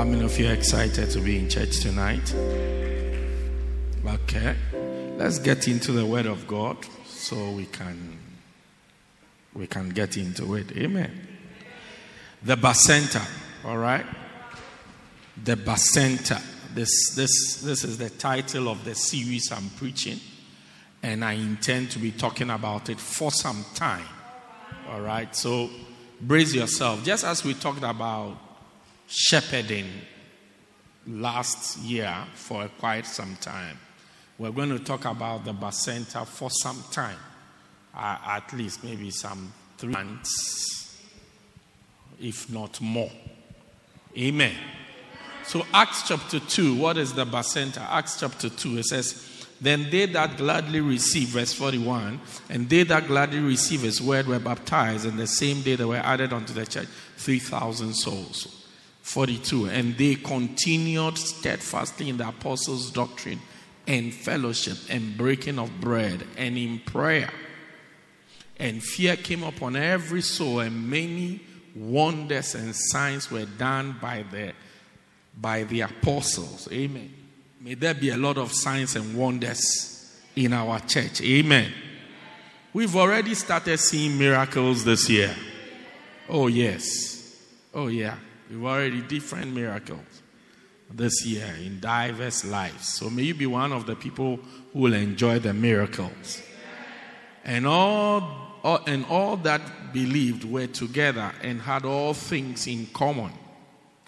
How many of you are excited to be in church tonight? Okay. Let's get into the word of God so we can we can get into it. Amen. The Bacenta, all right? The Bacenta. This this this is the title of the series I'm preaching and I intend to be talking about it for some time. All right? So brace yourself. Just as we talked about shepherding last year for quite some time. We're going to talk about the Bacenta for some time, uh, at least maybe some three months, if not more. Amen. So, Acts chapter 2, what is the Bacenta? Acts chapter 2, it says, Then they that gladly receive, verse 41, and they that gladly receive his word were baptized, and the same day they were added unto the church 3,000 souls. 42. And they continued steadfastly in the apostles' doctrine and fellowship and breaking of bread and in prayer. And fear came upon every soul, and many wonders and signs were done by the, by the apostles. Amen. May there be a lot of signs and wonders in our church. Amen. We've already started seeing miracles this year. Oh, yes. Oh, yeah. We've already different miracles this year in diverse lives. So may you be one of the people who will enjoy the miracles. And all, all, and all that believed were together and had all things in common.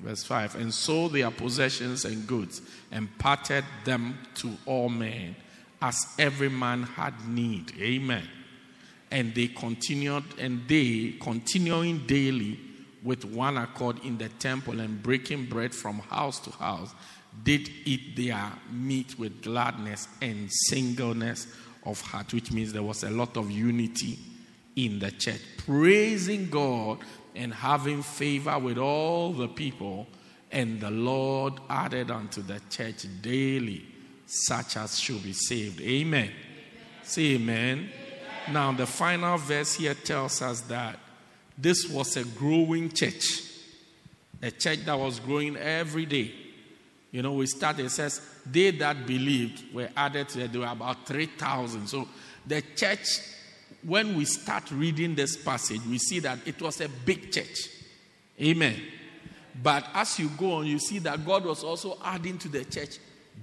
Verse 5 And sold their possessions and goods and parted them to all men as every man had need. Amen. And they continued, and they continuing daily with one accord in the temple and breaking bread from house to house, did eat their meat with gladness and singleness of heart, which means there was a lot of unity in the church, praising God and having favor with all the people. And the Lord added unto the church daily such as should be saved. Amen. amen. Say amen. amen. Now, the final verse here tells us that this was a growing church, a church that was growing every day. You know, we started, it says, they that believed were added to it, there were about 3,000. So the church, when we start reading this passage, we see that it was a big church. Amen. But as you go on, you see that God was also adding to the church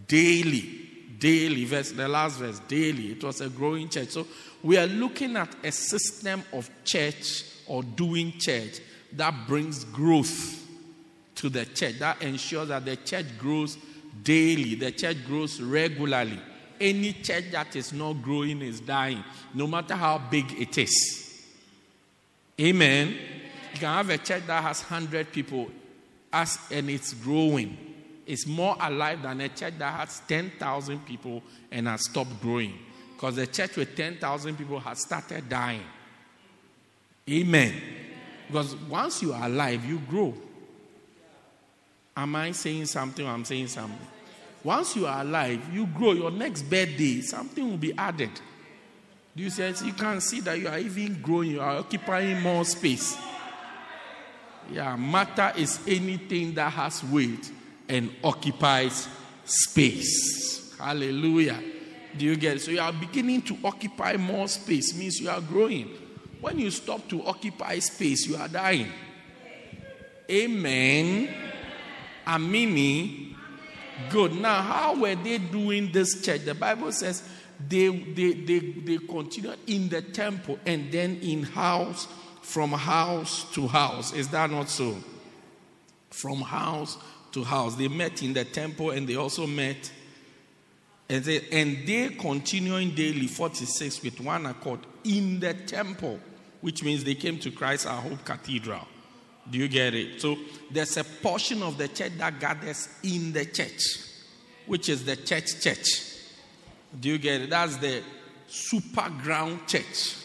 daily. Daily, verse, the last verse, daily. It was a growing church. So we are looking at a system of church or doing church that brings growth to the church, that ensures that the church grows daily, the church grows regularly. Any church that is not growing is dying, no matter how big it is. Amen. You can have a church that has 100 people as, and it's growing. It's more alive than a church that has 10,000 people and has stopped growing. Because the church with 10,000 people has started dying. Amen. Because once you are alive, you grow. Am I saying something I'm saying something? Once you are alive, you grow. Your next birthday, something will be added. Do you see? You can see that you are even growing, you are occupying more space. Yeah, matter is anything that has weight and occupies space. Hallelujah. Do you get it? So you are beginning to occupy more space, means you are growing. When you stop to occupy space, you are dying. Amen. Amini. Good. Now, how were they doing this church? The Bible says they, they, they, they continued in the temple and then in house, from house to house. Is that not so? From house to house. They met in the temple and they also met. And they, and they continuing daily, 46, with one accord in the temple which means they came to Christ our Hope Cathedral. Do you get it? So there's a portion of the church that gathers in the church, which is the church church. Do you get it? That's the super ground church,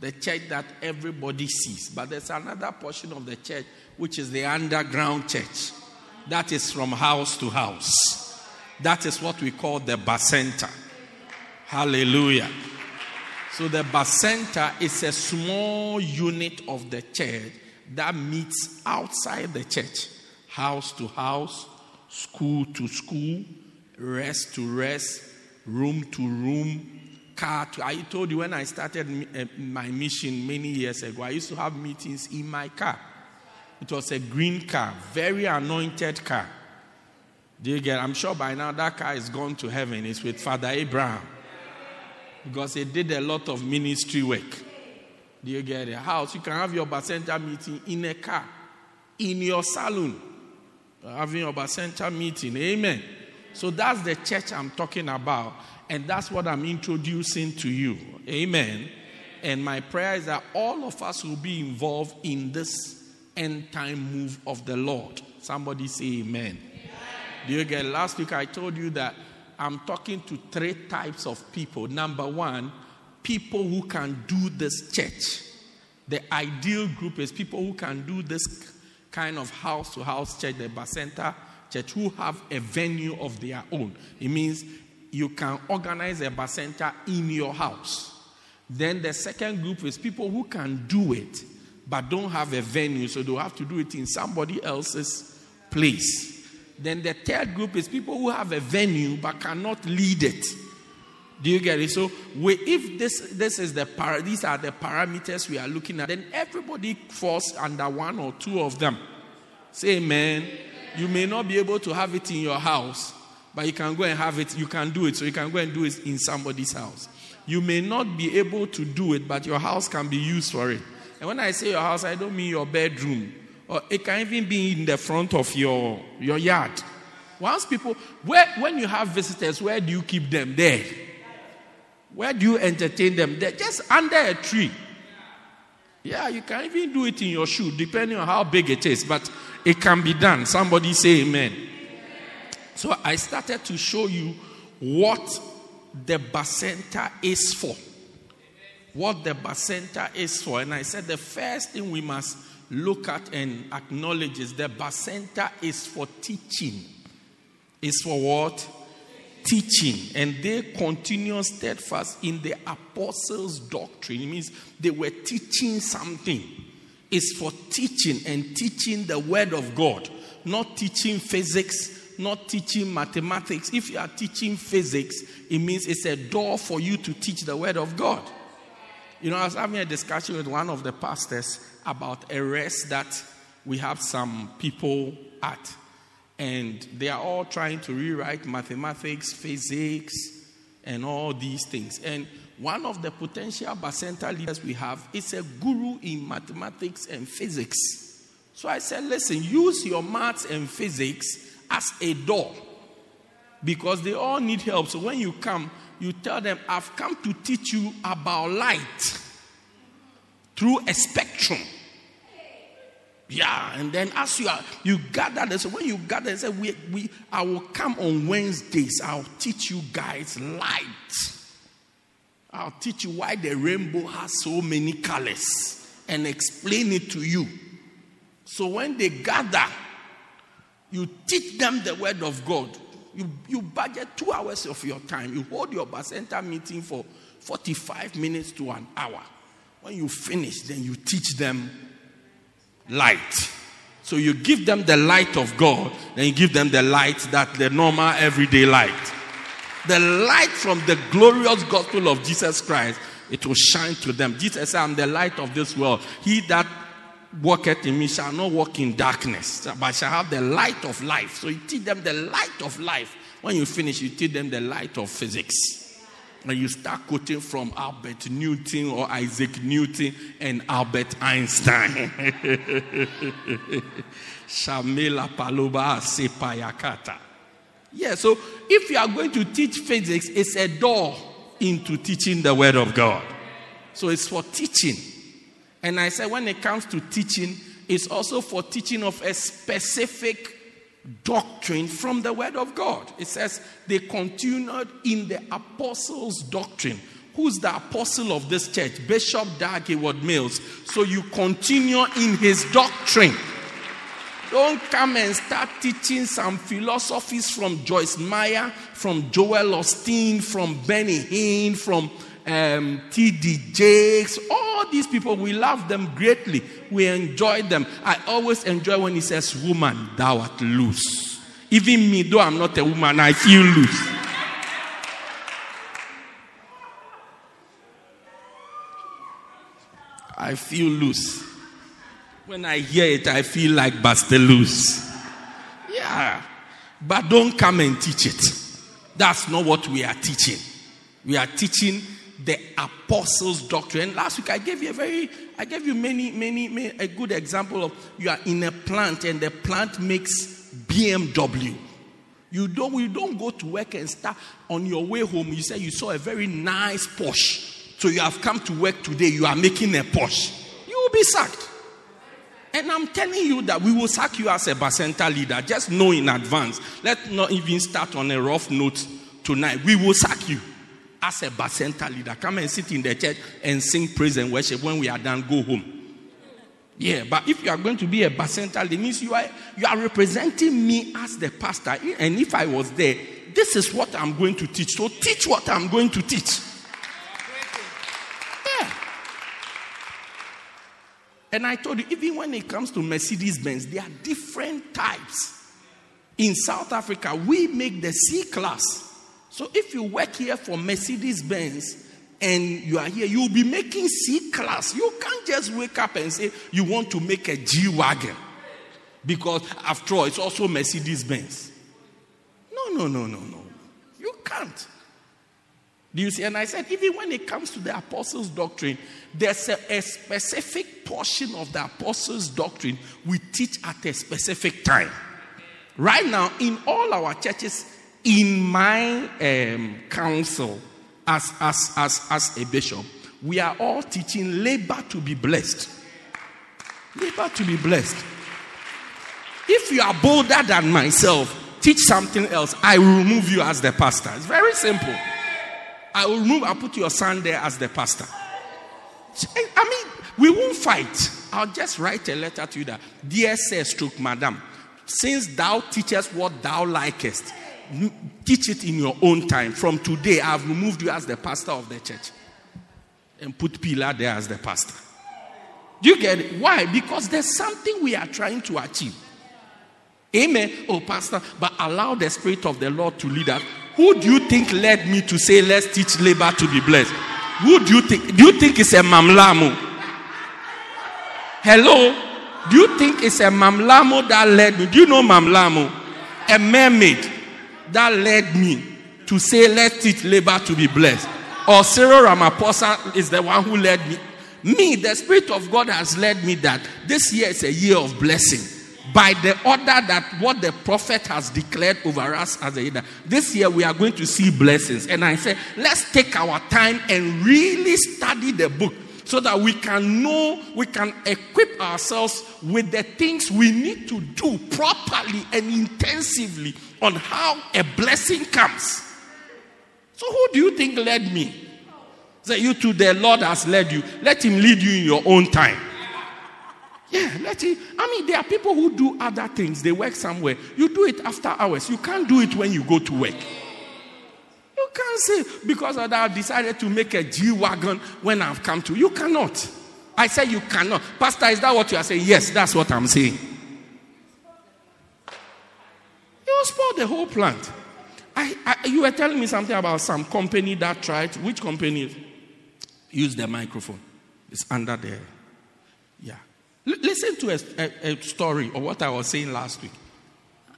the church that everybody sees. But there's another portion of the church, which is the underground church. That is from house to house. That is what we call the bacenta. Hallelujah. So the bacenta is a small unit of the church that meets outside the church, house to house, school to school, rest to rest, room to room, car to. I told you when I started eh, my mission many years ago, I used to have meetings in my car. It was a green car, very anointed car. Do you get? I'm sure by now that car is gone to heaven. It's with Father Abraham because he did a lot of ministry work. Do you get a house? You can have your bacenta meeting in a car, in your saloon, having your bacenta meeting. Amen. So that's the church I'm talking about, and that's what I'm introducing to you. Amen. And my prayer is that all of us will be involved in this end time move of the Lord. Somebody say amen. amen. Do you get last week I told you that I'm talking to three types of people. Number one, people who can do this church. The ideal group is people who can do this kind of house to house church, the Bacenta church, who have a venue of their own. It means you can organize a Bacenta in your house. Then the second group is people who can do it but don't have a venue, so they'll have to do it in somebody else's place. Then the third group is people who have a venue but cannot lead it. Do you get it? So, we, if this this is the para, these are the parameters we are looking at, then everybody falls under one or two of them. Say amen. You may not be able to have it in your house, but you can go and have it. You can do it, so you can go and do it in somebody's house. You may not be able to do it, but your house can be used for it. And when I say your house, I don't mean your bedroom, or it can even be in the front of your your yard. Once people, where when you have visitors, where do you keep them? There. Where do you entertain them? They're just under a tree. Yeah, you can even do it in your shoe, depending on how big it is, but it can be done. Somebody say amen. So I started to show you what the bacenta is for. What the bacenta is for. And I said the first thing we must look at and acknowledges the bacenta is for teaching. Is for what? teaching and they continue steadfast in the apostles' doctrine. It means they were teaching something. It's for teaching and teaching the word of God, not teaching physics, not teaching mathematics. If you are teaching physics, it means it's a door for you to teach the word of God. You know, I was having a discussion with one of the pastors about a rest that we have some people at and they are all trying to rewrite mathematics, physics, and all these things. And one of the potential Bacenta leaders we have is a guru in mathematics and physics. So I said, listen, use your maths and physics as a door because they all need help. So when you come, you tell them, I've come to teach you about light through a spectrum. Yeah, and then as you are you gather, they say when you gather, they say we, we I will come on Wednesdays. I'll teach you guys light. I'll teach you why the rainbow has so many colors and explain it to you. So when they gather, you teach them the word of God. You, you budget two hours of your time. You hold your Bacenta meeting for 45 minutes to an hour. When you finish, then you teach them light. So you give them the light of God, then you give them the light that the normal everyday light. The light from the glorious gospel of Jesus Christ, it will shine to them. Jesus said, I'm the light of this world. He that walketh in me shall not walk in darkness, but shall have the light of life. So you teach them the light of life. When you finish, you teach them the light of physics and you start quoting from Albert Newton or Isaac Newton and Albert Einstein. Shamila Paluba Sepayakata. Yeah, so if you are going to teach physics, it's a door into teaching the Word of God. So it's for teaching. And I said, when it comes to teaching, it's also for teaching of a specific doctrine from the Word of God. It says they continued in the apostles' doctrine. Who's the apostle of this church? Bishop Dag Heward-Mills. So you continue in his doctrine. Don't come and start teaching some philosophies from Joyce Meyer, from Joel Osteen, from Benny Hinn, from um, T.D. Jakes. All these people, we love them greatly. We enjoy them. I always enjoy when he says, Woman, thou art loose. Even me, though I'm not a woman, I feel loose. I feel loose. When I hear it, I feel like loose. Yeah. But don't come and teach it. That's not what we are teaching. We are teaching the apostles' doctrine. Last week I gave you a very, I gave you many, many, many, a good example of you are in a plant and the plant makes BMW. You don't, you don't go to work and start on your way home. You say you saw a very nice Porsche. So you have come to work today, you are making a Porsche. You will be sacked. And I'm telling you that we will sack you as a Bacenta leader. Just know in advance. Let's not even start on a rough note tonight. We will sack you as a Bacenta leader. Come and sit in the church and sing praise and worship. When we are done, go home. Yeah, but if you are going to be a Bacenta leader, means you are, you are representing me as the pastor. And if I was there, this is what I'm going to teach. So teach what I'm going to teach. And I told you, even when it comes to Mercedes Benz, there are different types. In South Africa, we make the C class. So if you work here for Mercedes Benz and you are here, you'll be making C class. You can't just wake up and say you want to make a G Wagon. Because after all, it's also Mercedes Benz. No, no, no, no, no. You can't. Do you see? And I said, even when it comes to the apostles' doctrine, there's a, a, specific portion of the apostles' doctrine we teach at a specific time. Right now, in all our churches, in my um, council as, as, as, as a bishop, we are all teaching labor to be blessed. Labor to be blessed. If you are bolder than myself, teach something else. I will remove you as the pastor. It's very simple. I will remove, I'll put your son there as the pastor. I mean, we won't fight. I'll just write a letter to you that, dear sir, stroke madam, since thou teachest what thou likest, teach it in your own time. From today, I've removed you as the pastor of the church and put Pilar there as the pastor. Do you get it? Why? Because there's something we are trying to achieve. Amen. Oh, Pastor, but allow the Spirit of the Lord to lead us. Who do you think led me to say, let's teach labor to be blessed? Who do you think? Do you think it's a mamlambo? Hello? Do you think it's a mamlambo that led me? Do you know mamlambo? A mermaid that led me to say, let it labor to be blessed. Or Cyril Ramaphosa is the one who led me. Me, the Spirit of God has led me that this year is a year of blessing by the order that what the prophet has declared over us as a leader. This year we are going to see blessings. And I say, let's take our time and really study the book so that we can know, we can equip ourselves with the things we need to do properly and intensively on how a blessing comes. So, who do you think led me? Say, you to the Lord has led you. Let him lead you in your own time. Yeah, let it. I mean, there are people who do other things. They work somewhere. You do it after hours. You can't do it when you go to work. You can't say, because I've decided to make a G Wagon when I've come to. You cannot. I say you cannot. Pastor, is that what you are saying? Yes, that's what I'm saying. You spoil the whole plant. I, I, you were telling me something about some company that tried. Which company? Use the microphone. It's under there. Yeah. L- listen to a, a, a, story or what I was saying last week.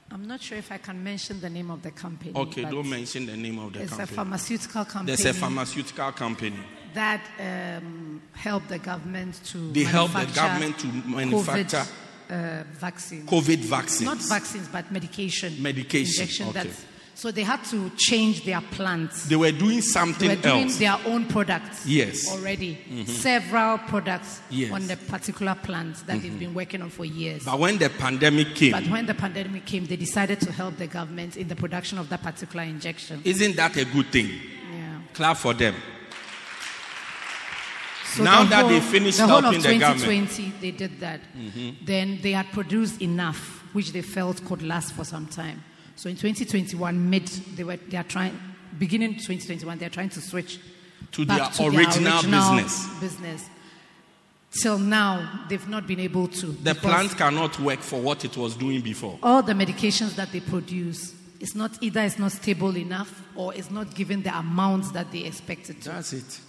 I'm not sure if I can mention the name of the company. Okay, don't mention the name of the it's company. It's a pharmaceutical company. There's a pharmaceutical company that um, helped the government to. They help the government to manufacture. Uh, vaccines. COVID vaccines. Not vaccines, but medication. Medication. Injection okay. that's So they had to change their plants. They were doing something They were doing else. their own products Yes. already. Several products Yes. on the particular plant that they've been working on for years. But when the pandemic came, But when the pandemic came, they decided to help the government in the production of that particular injection. isn't that a good thing? Yeah. Clap for them. So Now the that they finished the whole of the government. Mm-hmm. 2020, they did that. Then they had produced enough, which they felt could last for some time. So in 2021, mid, they were they are trying, beginning 2021, they are trying to switch To back their to original original business. business. Till now, they've not been able to. The plant cannot work for what it was doing before. all the medications that they produce, it's not either it's not stable enough or it's not given the amounts that they expected to. That's it.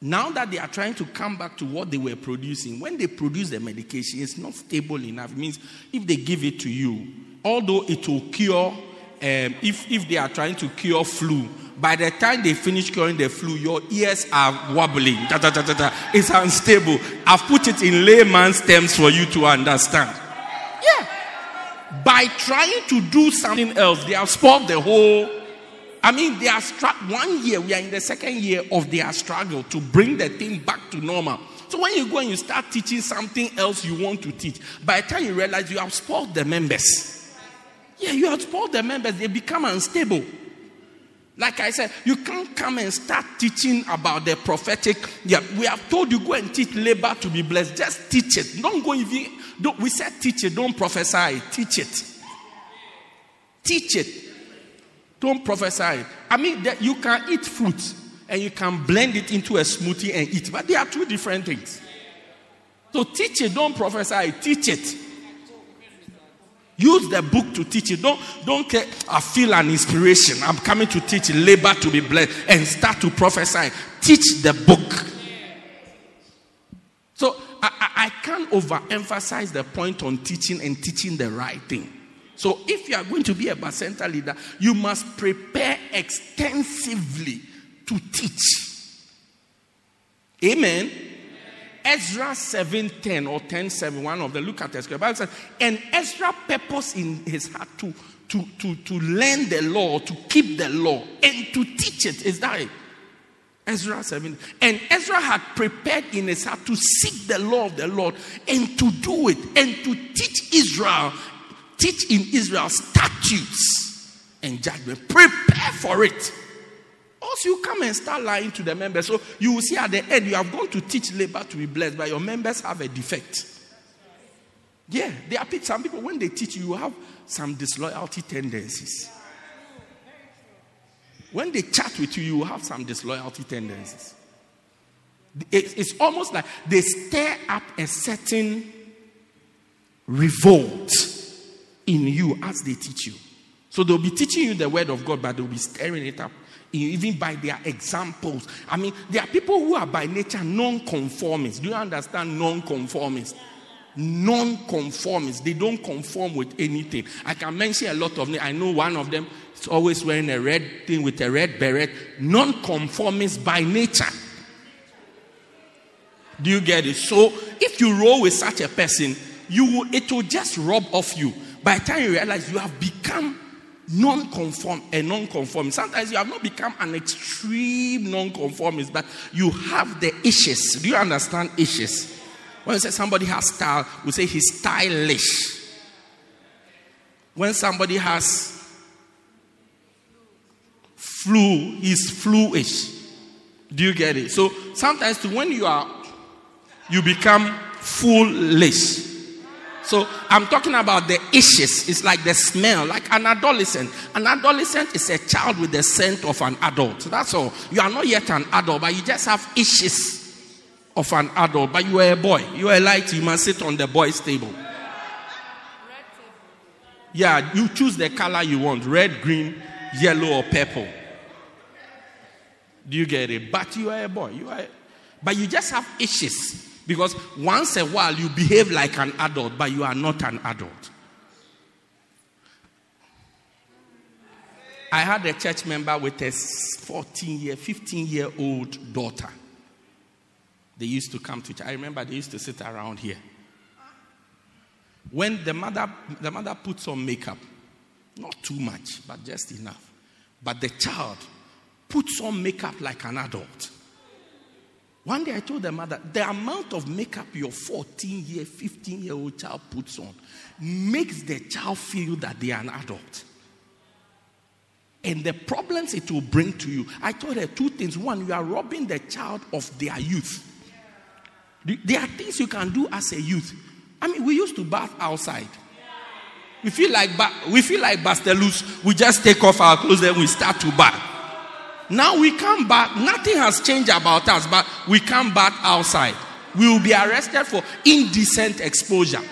Now that they are trying to come back to what they were producing, when they produce the medication, it's not stable enough. It means if they give it to you, although it will cure, um, if, if they are trying to cure flu, by the time they finish curing the flu, your ears are wobbling. Da, da, da. It's unstable. I've put it in layman's terms for you to understand. Yeah. By trying to do something else, they have spoiled the whole I mean, they are str- one year, we are in the second year of their struggle to bring the thing back to normal. So when you go and you start teaching something else you want to teach, by the time you realize you have spoiled the members. Yeah, you have spoiled the members, they become unstable. Like I said, you can't come and start teaching about the prophetic. Yeah, we have told you go and teach labor to be blessed. Just teach it. Don't go even. Don't, we said teach it. Don't prophesy. Teach it. Teach it. Don't prophesy. I mean, that you can eat fruit and you can blend it into a smoothie and eat, but they are two different things. So teach it, don't prophesy, teach it. Use the book to teach it. Don't, don't care. I feel an inspiration. I'm coming to teach labor to be blessed and start to prophesy. Teach the book. So I, I, I can't overemphasize the point on teaching and teaching the right thing. So if you are going to be a Bacenta leader, you must prepare extensively to teach. Amen. Ezra 7:10 or 10:7, one of the look at scripture. Bible says, and Ezra purpose in his heart to, to, to, to learn the law, to keep the law, and to teach it. Is that it? Ezra 7. And Ezra had prepared in his heart to seek the law of the Lord and to do it and to teach Israel, teach in Israel statutes and judgment. Prepare for it. Also, you come and start lying to the members. So you will see at the end, you have gone to teach labor to be blessed, but your members have a defect. Yeah, there are some people, when they teach you, you have some disloyalty tendencies. When they chat with you, you have some disloyalty tendencies. It's almost like they stir up a certain revolt in you as they teach you. So they'll be teaching you the word of God, but they'll be stirring it up, even by their examples. I mean, there are people who are by nature non-conformists. Do you understand non-conformists? Non-conformists. They don't conform with anything. I can mention a lot of them. I know one of them is always wearing a red thing with a red beret. Non-conformists by nature. Do you get it? So if you roll with such a person, you will, it will just rub off you. By the time you realize you have become non-conform a non-conformist. Sometimes you have not become an extreme non-conformist, but you have the issues. Do you understand issues? When you say somebody has style, we say he's stylish. When somebody has flu, he's fluish. Do you get it? So sometimes when you are you become foolish. So I'm talking about the issues. It's like the smell, like an adolescent. An adolescent is a child with the scent of an adult. That's all. You are not yet an adult, but you just have issues of an adult. But you are a boy. You are a light. You must sit on the boys' table. Yeah, you choose the color you want: red, green, yellow, or purple. Do you get it? But you are a boy. You are, but you just have issues because once a while you behave like an adult, but you are not an adult. I had a church member with a 14 year, 15 year old daughter. They used to come to church. I remember they used to sit around here. When the mother, the mother puts on makeup, not too much, but just enough. But the child puts on makeup like an adult. One day I told the mother, the amount of makeup your 14 year, 15 year old child puts on makes the child feel that they are an adult. And the problems it will bring to you. I told her two things. One, you are robbing the child of their youth. There are things you can do as a youth. I mean, we used to bath outside. We feel like ba- we feel like Bastelus. We just take off our clothes, and we start to bath. Now we come back. Nothing has changed about us, but we come back outside. We will be arrested for indecent exposure.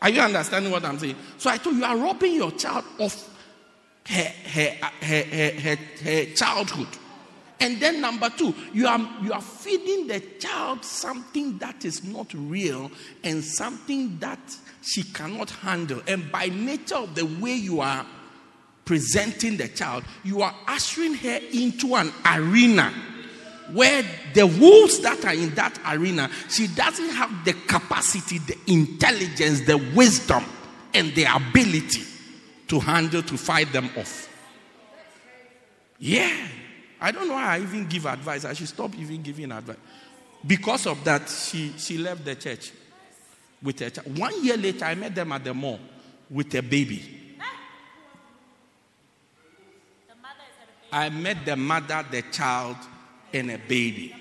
Are you understanding what I'm saying? So I told you, you are robbing your child of her, her, her, her, her, childhood. And then number two, you are, you are feeding the child something that is not real and something that she cannot handle. And by nature of the way you are presenting the child, you are ushering her into an arena where the wolves that are in that arena, she doesn't have the capacity, the intelligence, the wisdom, and the ability to handle to fight them off. Yeah. I don't know why I even give advice. I should stop even giving advice. Because of that, she, she left the church with her child. One year later, I met them at the mall with a baby. I met the mother, the child, and a baby.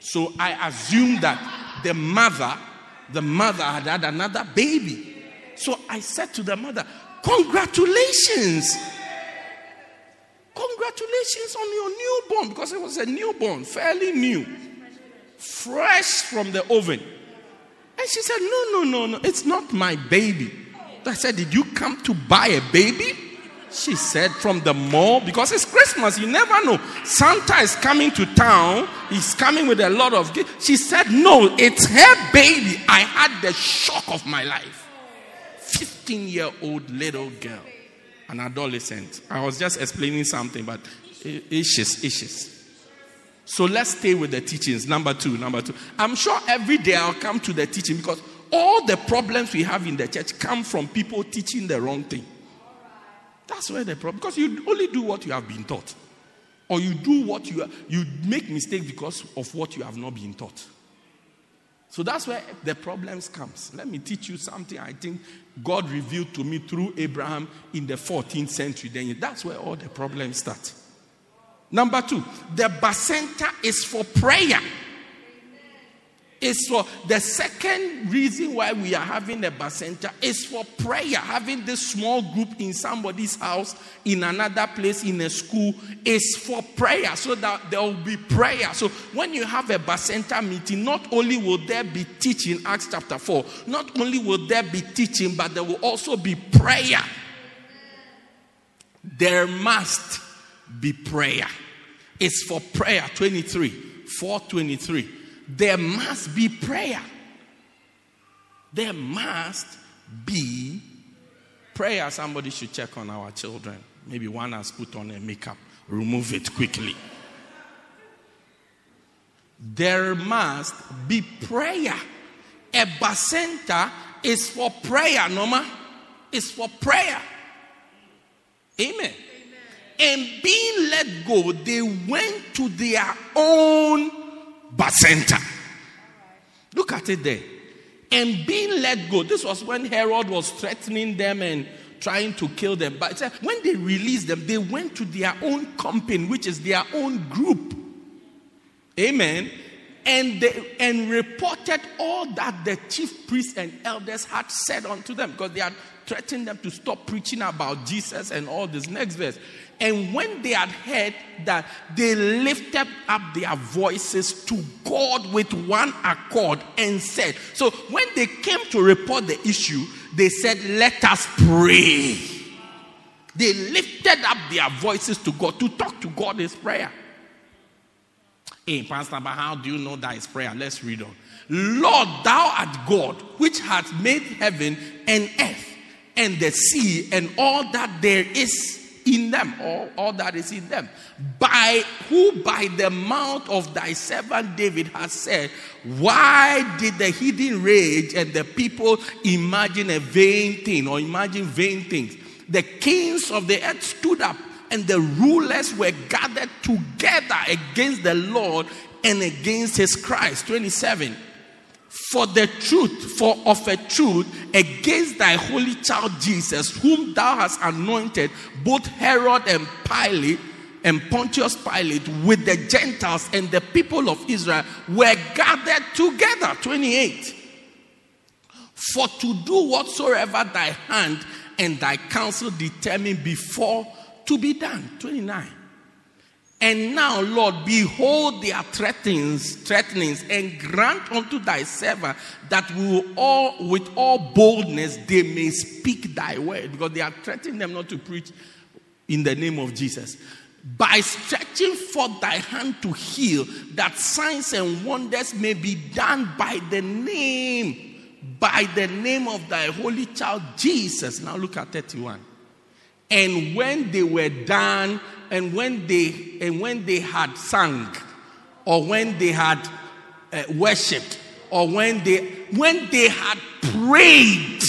So I assumed that the mother, the mother had had another baby. So I said to the mother, Congratulations! Congratulations on your newborn because it was a newborn, fairly new, fresh from the oven. And she said, No, no, no, no, it's not my baby. I said, Did you come to buy a baby? She said, From the mall, because it's Christmas, you never know. Santa is coming to town, he's coming with a lot of gifts. She said, No, it's her baby. I had the shock of my life. 15 year old little girl, an adolescent. I was just explaining something, but issues, issues. So let's stay with the teachings. Number two, number two. I'm sure every day I'll come to the teaching because all the problems we have in the church come from people teaching the wrong thing. That's where the problem. Because you only do what you have been taught, or you do what you you make mistakes because of what you have not been taught. So that's where the problems comes. Let me teach you something I think God revealed to me through Abraham in the 14th century. Then that's where all the problems start. Number two, the bacenta is for prayer is for the second reason why we are having a bacenta is for prayer. Having this small group in somebody's house, in another place, in a school, is for prayer so that there will be prayer. So when you have a bacenta meeting, not only will there be teaching, Acts chapter 4, not only will there be teaching, but there will also be prayer. There must be prayer. It's for prayer 23, 423 there must be prayer. There must be prayer. Somebody should check on our children. Maybe one has put on a makeup. Remove it quickly. There must be prayer. A bacenta is for prayer, Norma. It's for prayer. Amen. Amen. And being let go, they went to their own Bacenta. Look at it there. And being let go. This was when Herod was threatening them and trying to kill them. But when they released them, they went to their own company, which is their own group. Amen. And they and reported all that the chief priests and elders had said unto them because they had threatened them to stop preaching about Jesus and all this. Next verse. And when they had heard that, they lifted up their voices to God with one accord and said, So when they came to report the issue, they said, Let us pray. They lifted up their voices to God. To talk to God is prayer. Hey, Pastor, but how do you know that is prayer? Let's read on. Lord, thou art God, which hath made heaven and earth and the sea and all that there is in them, all, all that is in them. By who by the mouth of thy servant David has said, Why did the heathen rage and the people imagine a vain thing or imagine vain things? The kings of the earth stood up and the rulers were gathered together against the Lord and against his Christ. 27. For the truth, for of a truth, against thy holy child Jesus, whom thou hast anointed, both Herod and Pilate and Pontius Pilate with the Gentiles and the people of Israel were gathered together. 28. For to do whatsoever thy hand and thy counsel determined before to be done. 29. And now, Lord, behold their threatenings, threatenings, and grant unto thy servant that will all, with all boldness, they may speak thy word, because they are threatening them not to preach in the name of Jesus. By stretching forth thy hand to heal, that signs and wonders may be done by the name, by the name of thy holy child Jesus. Now look at 31. And when they were done, and when they and when they had sung, or when they had uh, worshipped, or when they when they had prayed,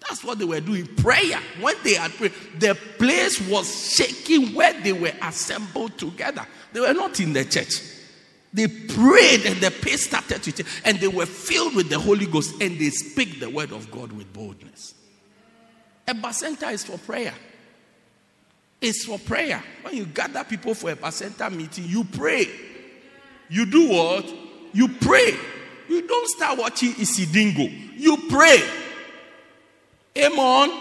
that's what they were doing. Prayer. When they had prayed, the place was shaking where they were assembled together. They were not in the church. They prayed and the place started to change, and they were filled with the Holy Ghost, and they speak the word of God with boldness. A bacenta is for prayer. It's for prayer. When you gather people for a bacenta meeting, you pray. You do what? You pray. You don't start watching Isidingo. You pray. Amen.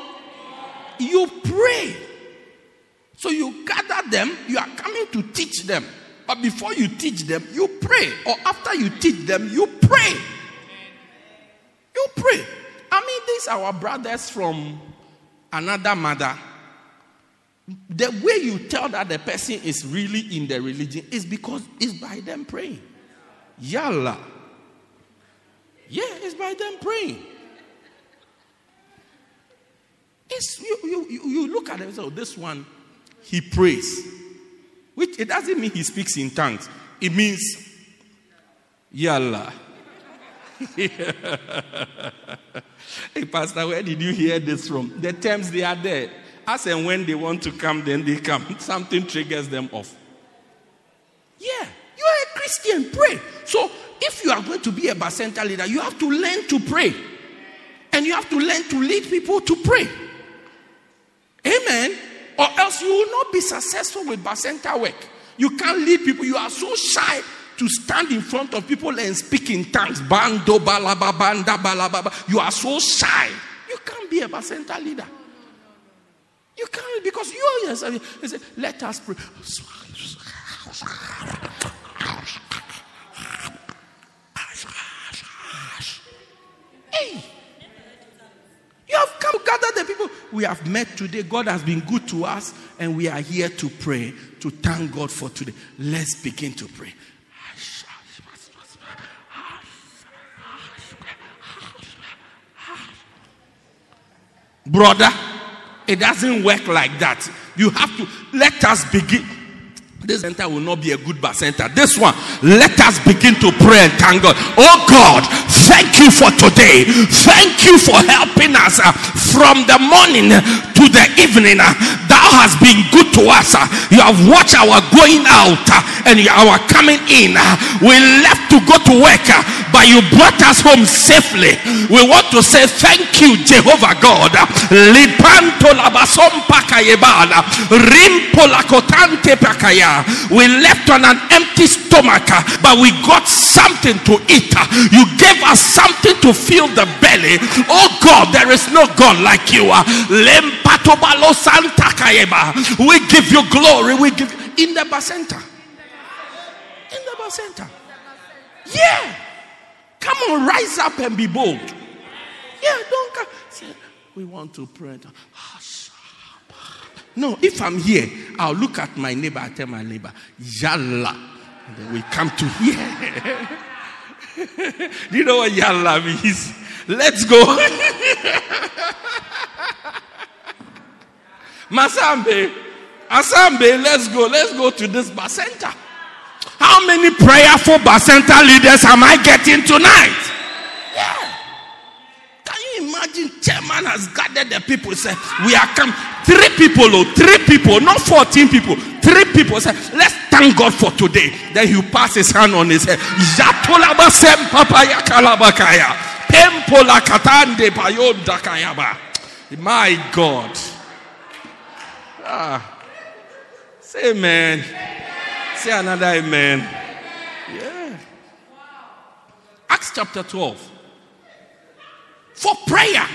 You pray. So you gather them, you are coming to teach them. But before you teach them, you pray. Or after you teach them, you pray. You pray. I mean, these are our brothers from another mother, the way you tell that the person is really in the religion is because it's by them praying. Yalla. Yeah, it's by them praying. It's, you, you, you look at it, so oh, this one, he prays. Which it doesn't mean he speaks in tongues. It means Yalla. hey, Pastor, where did you hear this from? The terms they are there. As and when they want to come, then they come. Something triggers them off. Yeah, you are a Christian. Pray. So, if you are going to be a bacenta leader, you have to learn to pray. And you have to learn to lead people to pray. Amen. Or else you will not be successful with bacenta work. You can't lead people. You are so shy to stand in front of people and speak in tongues. Bando balaba banda balaba. You are so shy. You can't be a bacenta leader. You can't because you are yourself. Let us pray. Hey. You have come gather the people we have met today. God has been good to us, and we are here to pray, to thank God for today. Let's begin to pray. Brother, it doesn't work like that. You have to let us begin. This center will not be a good bar center. This one, let us begin to pray and thank God. Oh God, thank you for today. Thank you for us uh, from the morning to the evening. Uh, thou hast been good to us. Uh, you have watched our going out and our coming in. We left to go to work, but you brought us home safely. We want to say thank you, Jehovah God. Lipanto. Rimpo. We left on an empty stomach, but we got something to eat. You gave us something to fill the belly. Oh God, there is no God like you. We give you glory. We give in the bacenta. In the bacenta. Yeah. Come on, rise up and be bold. Yeah, don't come. We want to pray. No, if I'm here, I'll look at my neighbor, I tell my neighbor, Yalla. Then we come to here. Do you know what Yalla means? Let's go. Masambe, Asambe, let's go. Let's go to this Bacenta. How many prayerful Bacenta leaders am I getting tonight? Yeah. Can you imagine? Chairman has gathered the people. Say, we are come. Three people, oh, three people, not 14 people. Three people say, let's thank God for today. Then he pass his hand on his head. Jatolaba sem papaya kalabakaya. Pempola katande payon dakayaba. My God. Ah. Say amen. Say another amen. Yeah. Acts chapter 12. For prayer.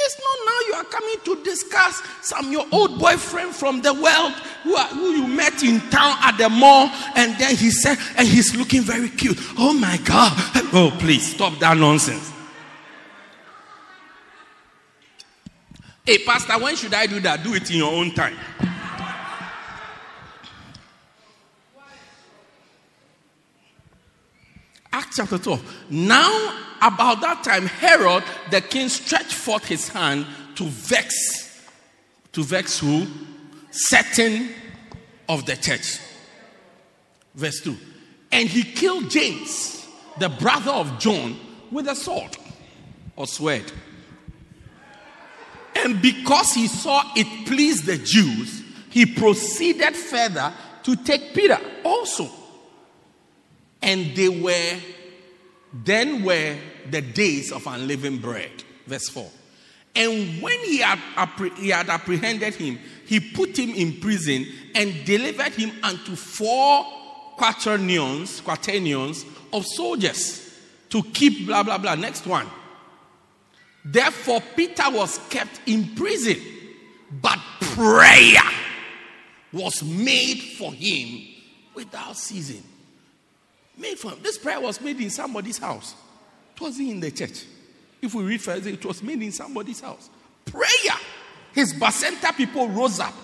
It's not now you are coming to discuss some your old boyfriend from the world who, are, who you met in town at the mall, and then he said, and he's looking very cute. Oh my God. Oh, please stop that nonsense. Hey, Pastor, when should I do that? Do it in your own time. Acts chapter 12. Now, about that time, Herod the king stretched forth his hand to vex, to vex who? Certain of the church. Verse 2. And he killed James, the brother of John, with a sword or sword. And because he saw it pleased the Jews, he proceeded further to take Peter also. And they were, then were the days of unleavened bread. Verse 4. And when he had, he had apprehended him, he put him in prison and delivered him unto four quaternions, quaternions of soldiers to keep blah blah blah. Next one. Therefore, Peter was kept in prison, but prayer was made for him without ceasing. Made for him. This prayer was made in somebody's house. It wasn't in the church. If we read further, it was made in somebody's house. Prayer. His Bacenta people rose up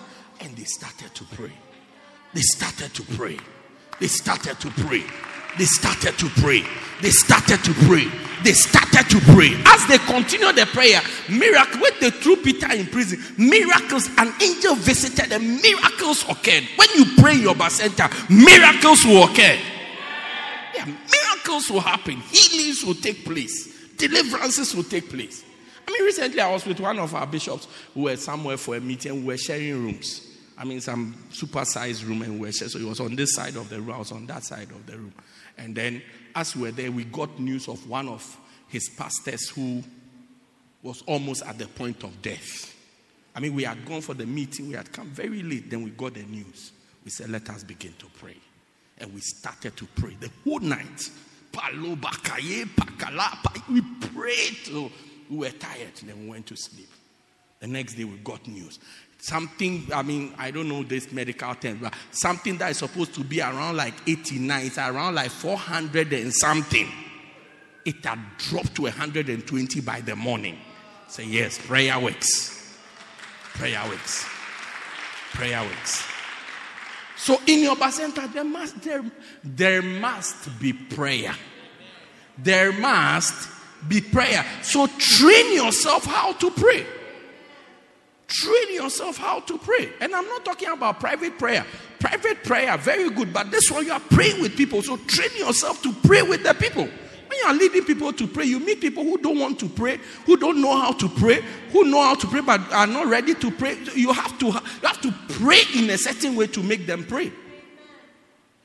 and they started to pray. They started to pray. They started to pray. They started to pray. They started to pray. They started to pray. As they continued the prayer, miracle with the true Peter in prison, miracles, an angel visited and miracles occurred. When you pray your bacenta, miracles will occur. Yeah, miracles will happen. Healings will take place. Deliverances will take place. I mean, recently I was with one of our bishops who were somewhere for a meeting. We were sharing rooms. I mean, some super-sized room, and we were sharing. So he was on this side of the room, I was on that side of the room. And then, as we were there, we got news of one of his pastors who was almost at the point of death. I mean, we had gone for the meeting, we had come very late, then we got the news. We said, Let us begin to pray. And we started to pray the whole night. We prayed till we were tired, then we went to sleep. The next day we got news. Something, I mean, I don't know this medical term, but something that is supposed to be around like 89, it's around like 400 and something. It had dropped to 120 by the morning. Say, yes, prayer works. Prayer works. Prayer works. So in your Bacenta, there must, there, there must be prayer. There must be prayer. So train yourself how to pray. Train yourself how to pray. And I'm not talking about private prayer. Private prayer, very good, but this one you are praying with people. So train yourself to pray with the people. When you are leading people to pray, you meet people who don't want to pray, who don't know how to pray, who know how to pray but are not ready to pray. You have to, you have to pray in a certain way to make them pray.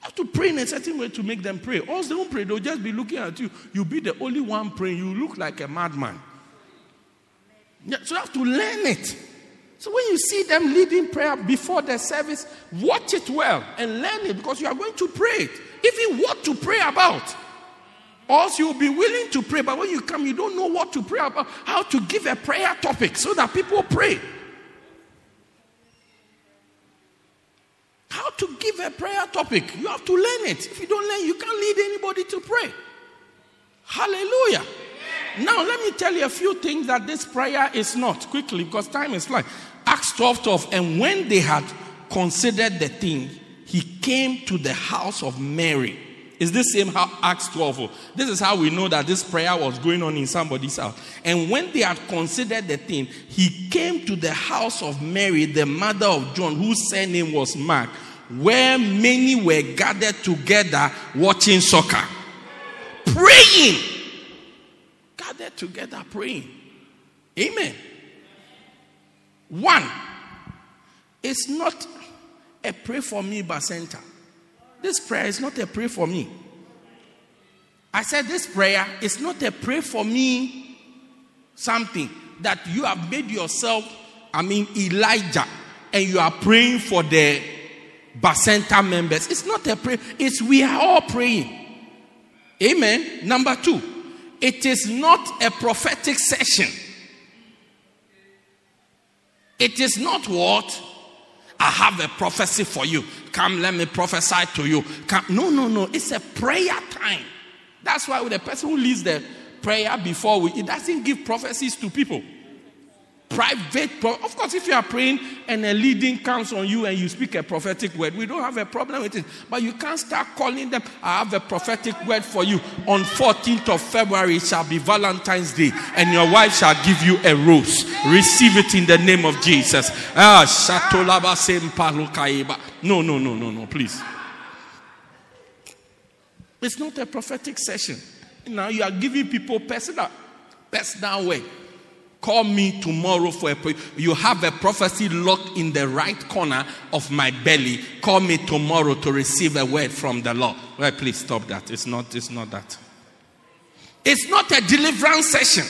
Have to pray in a certain way to make them pray. Or they won't pray, they'll just be looking at you. You'll be the only one praying. You look like a madman. Yeah, so you have to learn it. So when you see them leading prayer before the service, watch it well and learn it because you are going to pray it. Even what to pray about. Or you'll be willing to pray, but when you come, you don't know what to pray about, how to give a prayer topic so that people pray. How to give a prayer topic. You have to learn it. If you don't learn, you can't lead anybody to pray. Hallelujah. Now, let me tell you a few things that this prayer is not quickly because time is flying. Acts 12 12. And when they had considered the thing, he came to the house of Mary Is this same how Acts 12? This is how we know that this prayer was going on in somebody's house. And when they had considered the thing, he came to the house of Mary, the mother of John, whose surname was Mark, where many were gathered together watching soccer, praying. Gathered together praying. Amen. One, it's not a pray for me bacenta. This prayer is not a prayer for me. I said this prayer is not a prayer for me something that you have made yourself, I mean, Elijah, and you are praying for the Bacenta members. It's not a prayer, it's we are all praying. Amen. Number two, it is not a prophetic session. It is not what? I have a prophecy for you. Come, let me prophesy to you. Come. No, no, no. It's a prayer time. That's why the person who leads the prayer before we, it doesn't give prophecies to people private. Of course, if you are praying and a leading comes on you and you speak a prophetic word, we don't have a problem with it. But you can't start calling them. I have a prophetic word for you. On 14th of February it shall be Valentine's Day, and your wife shall give you a rose. Receive it in the name of Jesus. Ah, no, no, no, no, no, please. It's not a prophetic session. Now you are giving people personal, personal way. Call me tomorrow for a prayer. You have a prophecy locked in the right corner of my belly. Call me tomorrow to receive a word from the Lord. Well, please stop that. It's not, it's not that. It's not a deliverance session.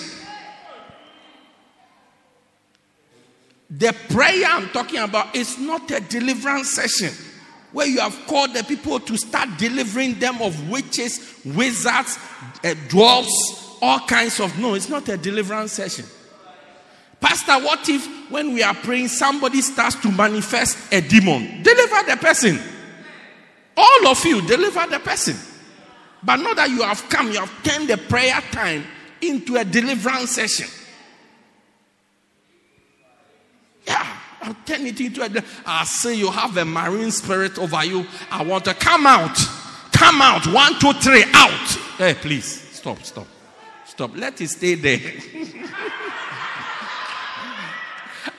The prayer I'm talking about is not a deliverance session where you have called the people to start delivering them of witches, wizards, uh, dwarfs, all kinds of. No, it's not a deliverance session. Pastor, what if when we are praying, somebody starts to manifest a demon? Deliver the person. All of you, deliver the person. But not that you have come, you have turned the prayer time into a deliverance session. Yeah, I'll turn it into a. I say you have a marine spirit over you. I want to come out. Come out. One, two, three, out. Hey, please. Stop, stop. Stop. Let it stay there.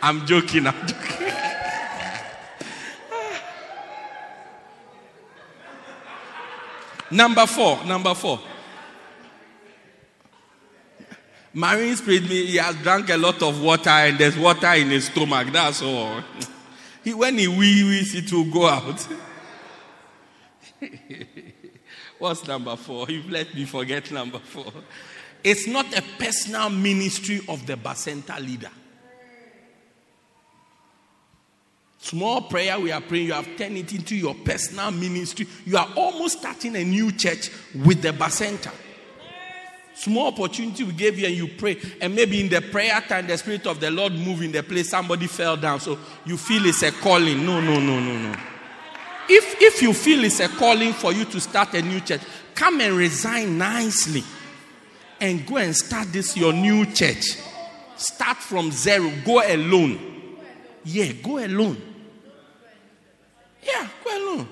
I'm joking. I'm joking. number four. Number four. Marine spirit me, he has drank a lot of water and there's water in his stomach. That's all. He, when he wee wees, it will go out. What's number four? You've let me forget number four. It's not a personal ministry of the Bacenta leader. Small prayer we are praying, you have turned it into your personal ministry. You are almost starting a new church with the Bacenta. Small opportunity we gave you and you pray. And maybe in the prayer time, the Spirit of the Lord moved in the place, somebody fell down. So you feel it's a calling. No, no, no, no, no. If, if you feel it's a calling for you to start a new church, come and resign nicely and go and start this your new church. Start from zero. Go alone. Yeah, go alone. Yeah, alone.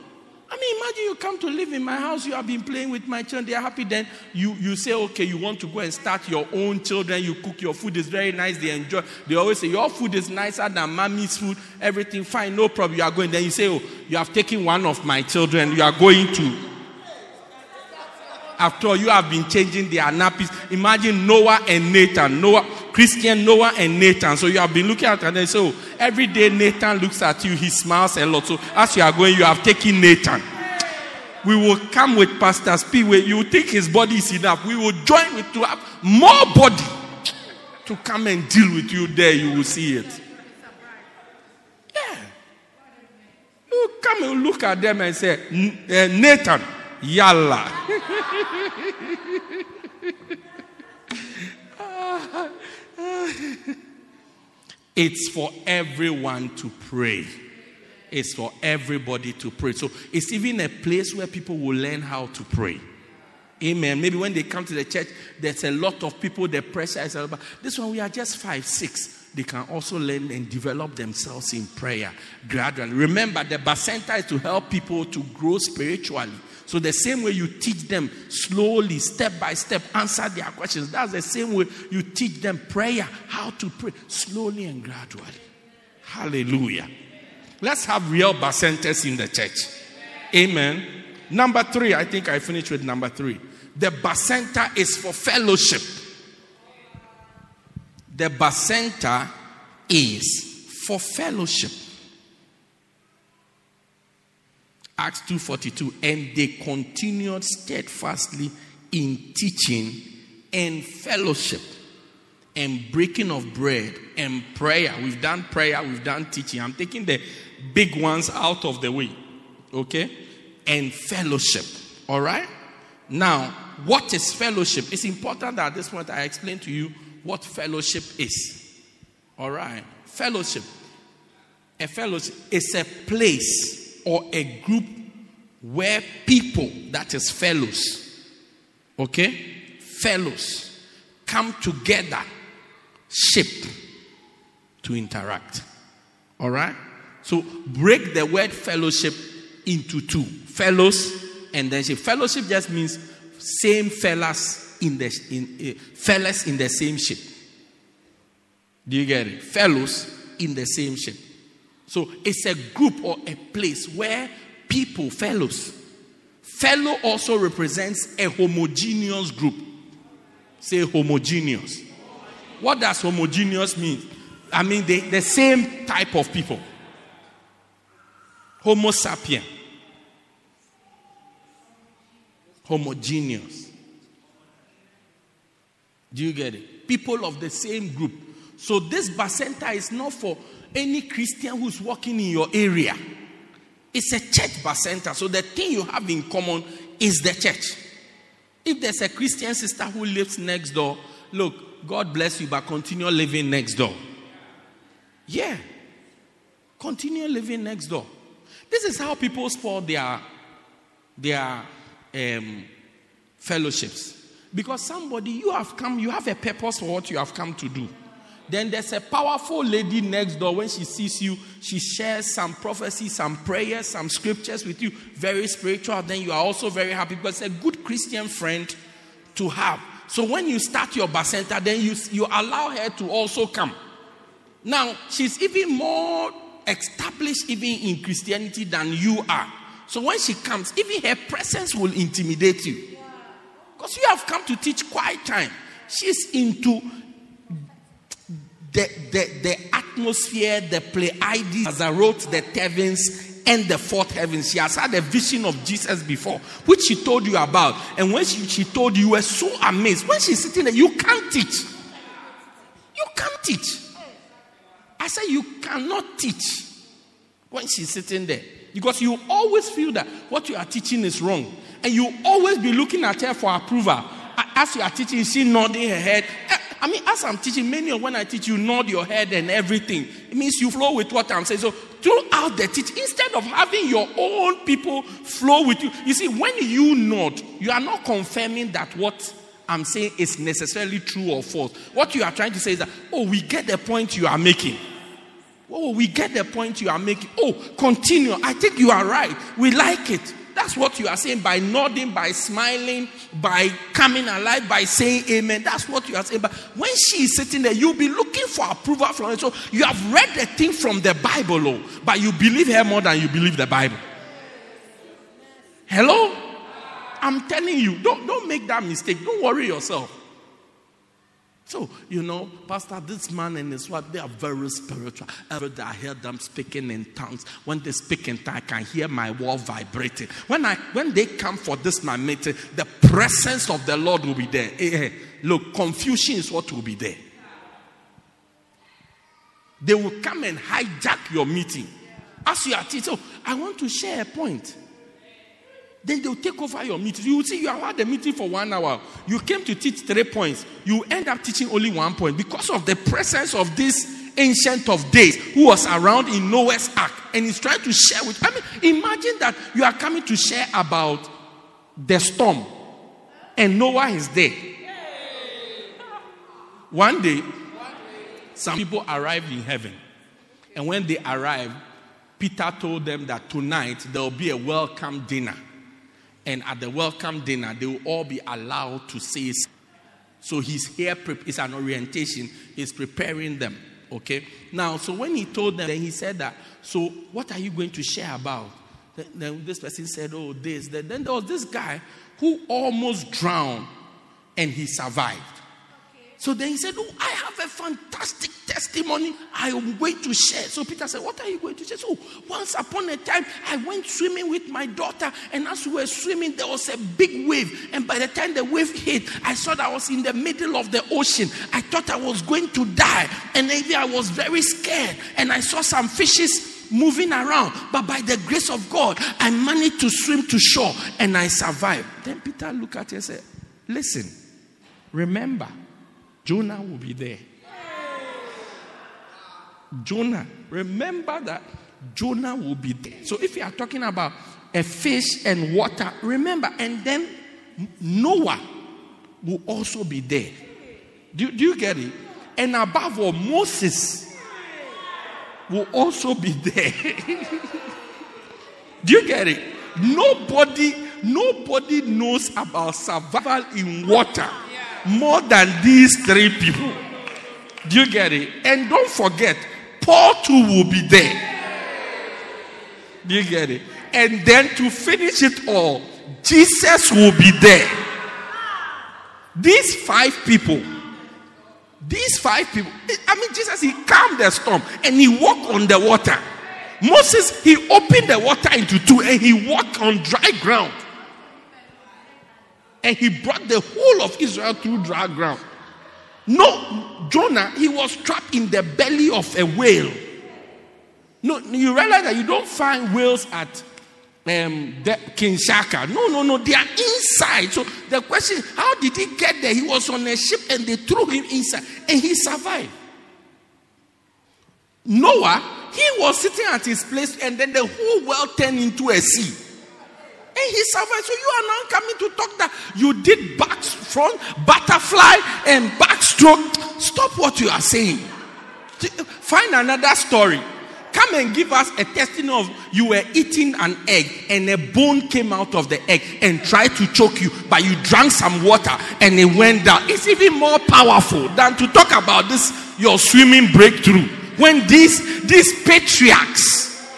I mean, imagine you come to live in my house, you have been playing with my children, they are happy. Then you, you say, okay, you want to go and start your own children, you cook your food, is very nice, they enjoy. They always say, your food is nicer than mommy's food, everything fine, no problem. You are going. Then you say, oh, you have taken one of my children, you are going to. After all, you have been changing their nappies. Imagine Noah and Nathan. Noah, Christian Noah and Nathan. So you have been looking at and oh, every day Nathan looks at you, he smiles a lot. So as you are going, you have taken Nathan. We will come with Pastor P. You think his body is enough. We will join with to have more body to come and deal with you there. You will see it. Yeah. You come and look at them and say, eh, Nathan, yalla. it's for everyone to pray. It's for everybody to pray. So it's even a place where people will learn how to pray. Amen. Maybe when they come to the church, there's a lot of people, the pressure is about this one, we are just five, six. they can also learn and develop themselves in prayer gradually. Remember, the Bacenta is to help people to grow spiritually. So, the same way you teach them slowly, step by step, answer their questions, that's the same way you teach them prayer, how to pray slowly and gradually. Hallelujah. Let's have real Bacentas in the church. Amen. Number three, I think I finished with number three. The Bacenta is for fellowship. The Bacenta is for fellowship. Acts 2:42 and they continued steadfastly in teaching and fellowship and breaking of bread and prayer. We've done prayer, we've done teaching. I'm taking the big ones out of the way. Okay? And fellowship. All right? Now, what is fellowship? It's important that at this point I explain to you what fellowship is. All right? Fellowship. A fellowship is a place or a group where people, that is fellows, okay? Fellows come together, ship to interact. All right? So break the word fellowship into two fellows and then ship. Fellowship just means same fellas in the in, uh, fellas in the same ship. Do you get it? Fellows in the same ship. So it's a group or a place where people, fellows. Fellow also represents a homogeneous group. Say homogeneous. What does homogeneous mean? I mean, the, the same type of people. Homo sapien. Homogeneous. Do you get it? People of the same group. So this Bacenta is not for any Christian who's working in your area. It's a church bacenta. So the thing you have in common is the church. If there's a Christian sister who lives next door, look, God bless you, but continue living next door. Yeah. Continue living next door. This is how people spoil their, their um, fellowships. Because somebody, you have come, you have a purpose for what you have come to do. Then there's a powerful lady next door. When she sees you, she shares some prophecy, some prayers, some scriptures with you. Very spiritual. Then you are also very happy because it's a good Christian friend to have. So when you start your bacenta, then you, you allow her to also come. Now, she's even more established even in Christianity than you are. So when she comes, even her presence will intimidate you. Because you have come to teach quiet time. She's into the, the, the atmosphere, the Pleiades, as I wrote the heavens and the fourth heavens. She has had a vision of Jesus before, which she told you about. And when she, she told you, you were so amazed. When she's sitting there, you can't teach. You can't teach. I said, you cannot teach when she's sitting there. Because you always feel that what you are teaching is wrong. And you always be looking at her for approval. As you are teaching, she nodding her head. Eh, I mean, as I'm teaching, many of when I teach, you nod your head and everything. It means you flow with what I'm saying. So throughout the teach, instead of having your own people flow with you, you see, when you nod, you are not confirming that what I'm saying is necessarily true or false. What you are trying to say is that, oh, we get the point you are making. Oh, we get the point you are making. Oh, continue. I think you are right. We like it. That's what you are saying by nodding, by smiling, by coming alive, by saying amen. That's what you are saying. But when she is sitting there, you'll be looking for approval from her. So you have read the thing from the Bible, oh, but you believe her more than you believe the Bible. Hello? I'm telling you, don't, don't make that mistake. Don't worry yourself. So, you know, Pastor, this man and his wife, they are very spiritual. Ever I hear them speaking in tongues. When they speak in tongues, I can hear my wall vibrating. When I when they come for this meeting, the presence of the Lord will be there. Hey, hey, look, confusion is what will be there. They will come and hijack your meeting. As you are teaching, I want to share a point. Then they'll take over your meeting. You will see you have had the meeting for one hour. You came to teach three points. You end up teaching only one point because of the presence of this ancient of days who was around in Noah's ark and he's trying to share with. I mean, imagine that you are coming to share about the storm and Noah is there. One day, Some people arrived in heaven. And when they arrived, Peter told them that tonight there will be a welcome dinner. And at the welcome dinner, they will all be allowed to say. So he's here, it's an orientation. He's preparing them. Okay? Now, so when he told them, then he said that, so what are you going to share about? Then this person said, oh, this. Then there was this guy who almost drowned and he survived. So then he said, Oh, I have a fantastic testimony I am going to share. So Peter said, What are you going to share? So once upon a time, I went swimming with my daughter, and as we were swimming, there was a big wave. And by the time the wave hit, I saw that I was in the middle of the ocean. I thought I was going to die, and maybe I was very scared. And I saw some fishes moving around, but by the grace of God, I managed to swim to shore and I survived. Then Peter looked at him and said, Listen, remember Jonah will be there. Jonah, remember that Jonah will be there. So if you are talking about a fish and water, remember, and then Noah will also be there. Do, do you get it? And above all, Moses will also be there. do you get it? Nobody, nobody knows about survival in water more than these three people. Do you get it? And don't forget, Paul too will be there. Do you get it? And then to finish it all, Jesus will be there. These five people, these five people, I mean, Jesus, he calmed the storm and he walked on the water. Moses, he opened the water into two and he walked on dry ground. And he brought the whole of Israel through dry ground. No, Jonah, he was trapped in the belly of a whale. No, you realize that you don't find whales at um, Kinshasa. No, no, no, they are inside. So the question, how did he get there? He was on a ship and they threw him inside and he survived. Noah, he was sitting at his place and then the whole world turned into a sea. He survived. So you are now coming to talk that you did back front, butterfly, and backstroke. Stop what you are saying. Find another story. Come and give us a testimony of you were eating an egg and a bone came out of the egg and tried to choke you, but you drank some water and it went down. It's even more powerful than to talk about this your swimming breakthrough. When these these patriarchs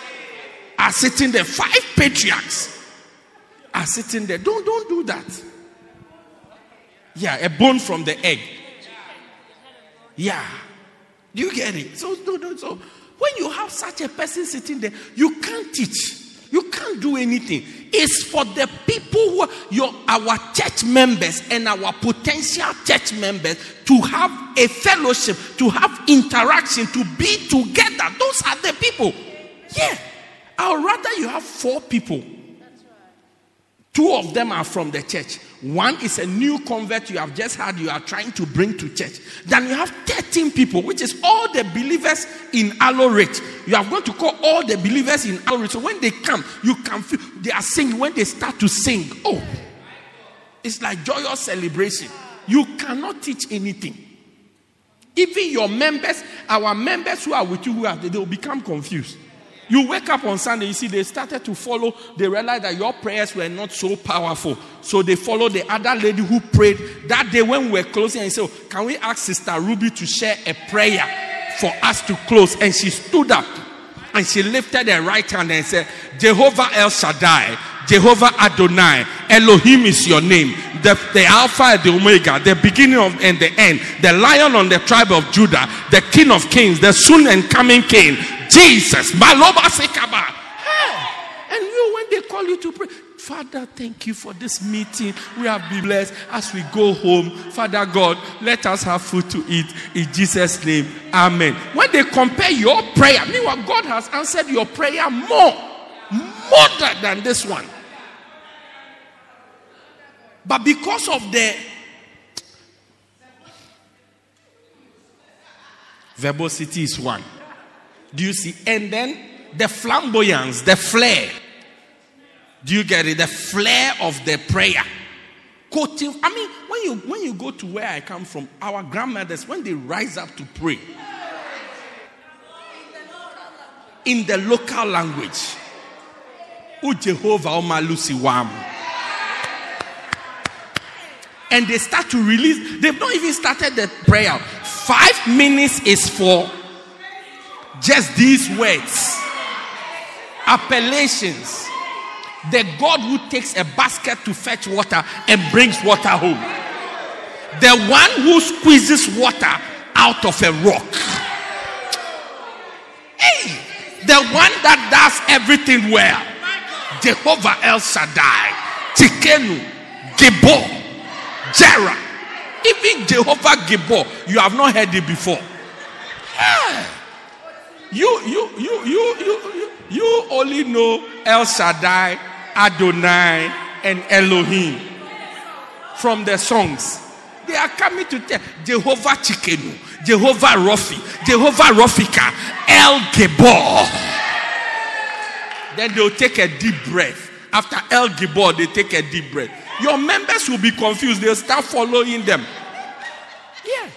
are sitting there, five patriarchs are sitting there. Don't, don't do that. Yeah, a bone from the egg. Yeah. Do you get it? So, no, no, so when you have such a person sitting there, you can't teach. You can't do anything. It's for the people who are your, our church members and our potential church members to have a fellowship, to have interaction, to be together. Those are the people. Yeah. I would rather you have four people Two of them are from the church. One is a new convert you have just had, you are trying to bring to church. Then you have 13 people, which is all the believers in Alorate. You are going to call all the believers in Alorate. So when they come, you can feel they are singing. When they start to sing, oh, it's like joyous celebration. You cannot teach anything. Even your members, our members who are with you, who are, they will become confused. You wake up on Sunday, you see, they started to follow. They realized that your prayers were not so powerful. So they followed the other lady who prayed that day when we were closing and said, oh, Can we ask Sister Ruby to share a prayer for us to close? And she stood up and she lifted her right hand and said, Jehovah El Shaddai, Jehovah Adonai, Elohim is your name, the, the Alpha and the Omega, the beginning of and the end, the lion on the tribe of Judah, the King of kings, the soon and coming King, Jesus. Maloba Sekaba. Hey. And you, when they call you to pray, Father, thank you for this meeting. We have been blessed as we go home. Father God, let us have food to eat in Jesus' name. Amen. When they compare your prayer, meanwhile, God has answered your prayer more, more than this one. But because of the verbosity is one. Do you see? And then the flamboyance, the flair. Do you get it? The flair of the prayer. Quoting. I mean, when you when you go to where I come from, our grandmothers, when they rise up to pray, in the local language. U Jehovah Omalusiwam. And they start to release, they've not even started the prayer. Five minutes is for just these words appellations. The God who takes a basket to fetch water and brings water home. The one who squeezes water out of a rock. Hey, the one that does everything well. Jehovah El Shaddai, Tsidkenu, Gibor, Jireh. Even Jehovah Gibor, you have not heard it before. Yeah. You, you, you, you, you, you, you only know El Shaddai, Adonai, and Elohim from the songs. They are coming to tell Jehovah Tsidkenu, Jehovah Rofi, Jehovah Rofika, El Gibor. Then they'll take a deep breath. After El Gibor, they take a deep breath. Your members will be confused. They'll start following them. Yeah.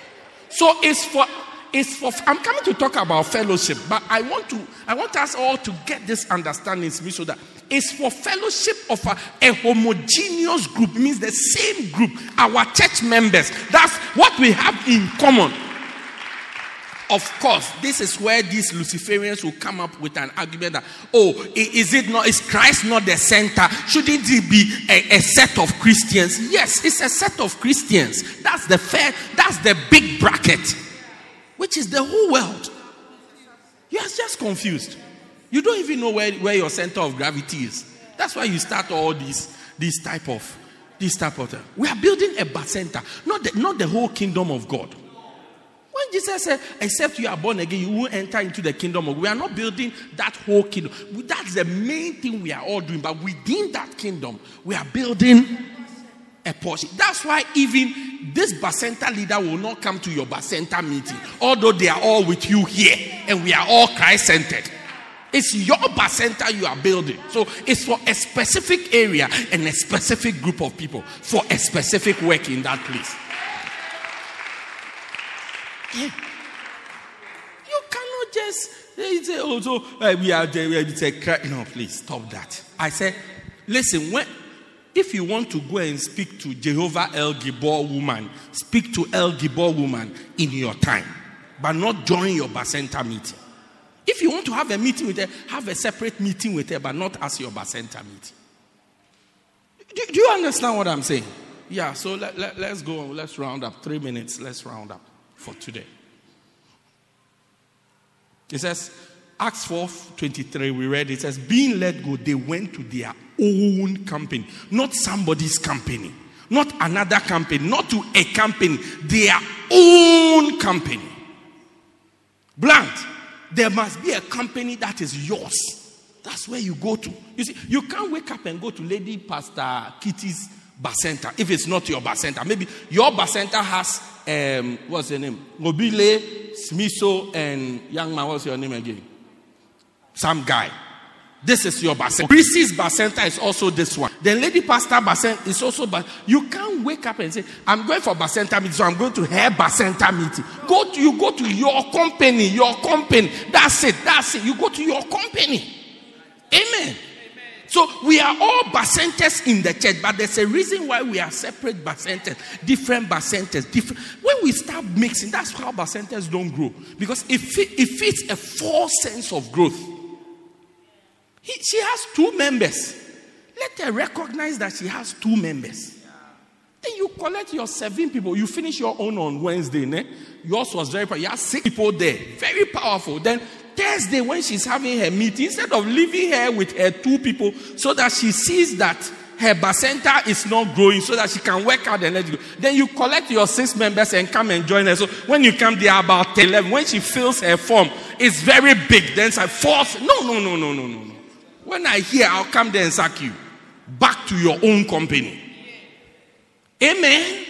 So it's for it's for I'm coming to talk about fellowship, but I want to I want us all to get this understanding so that it's for fellowship of a, a homogeneous group, means the same group, our church members. That's what we have in common. Of course, this is where these Luciferians will come up with an argument that, oh, is it not, is Christ not the center? Shouldn't it be a, a, set of Christians? Yes, it's a set of Christians. That's the fair, that's the big bracket, which is the whole world. You are just confused. You don't even know where, where your center of gravity is. That's why you start all these, these type of, this type of. We are building a bacenta, not the, not the whole kingdom of God. When Jesus said, except you are born again, you won't enter into the kingdom of We are not building that whole kingdom. That's the main thing we are all doing. But within that kingdom, we are building a portion. That's why even this Bacenta leader will not come to your Bacenta meeting, although they are all with you here and we are all Christ centered. It's your Bacenta you are building. So it's for a specific area and a specific group of people for a specific work in that place. You cannot just say, oh, so uh, we are there. It's a No, please stop that. I said, listen, when, if you want to go and speak to Jehovah El Gibor woman, speak to El Gibor woman in your time, but not join your Bacenta meeting. If you want to have a meeting with her, have a separate meeting with her, but not as your Bacenta meeting. Do, do you understand what I'm saying? Yeah, so let, let, let's go. Let's round up. Three minutes. Let's round up for today. It says, Acts 4 23, we read it says, being let go, they went to their own company, not somebody's company, not another company, not to a company, their own company. Blunt, there must be a company that is yours. That's where you go to. You see, you can't wake up and go to Lady Pastor Kitty's Bacenta if it's not your Bacenta, Maybe your Bacenta has um, what's the name? Mobile, Smiso, and young man, what's your name again? Some guy. This is your Bacenta. Chrissy's Bacenta is also this one. Then Lady Pastor Bacenta is also but you can't wake up and say, I'm going for Bacenta meeting, so I'm going to her Bacenta meeting. Go to you go to your company, your company. That's it, that's it. You go to your company. Amen. So we are all bacentas in the church, but there's a reason why we are separate bacentas, different bacentas, different. When we start mixing, that's how bacentas don't grow because it, it fits a false sense of growth. He, she has two members. Let her recognize that she has two members. Then you collect your seven people. You finish your own on Wednesday. Ne? Yours was very powerful. You have six people there. Very powerful. Then Thursday, when she's having her meeting, instead of leaving her with her two people so that she sees that her bacenta is not growing so that she can work out and let go. Then you collect your six members and come and join her. So when you come there about 11, when she fills her form, it's very big. Then I force. No, no, no, no, no, no, no. When I hear, I'll come there and sack you. Back to your own company. Amen.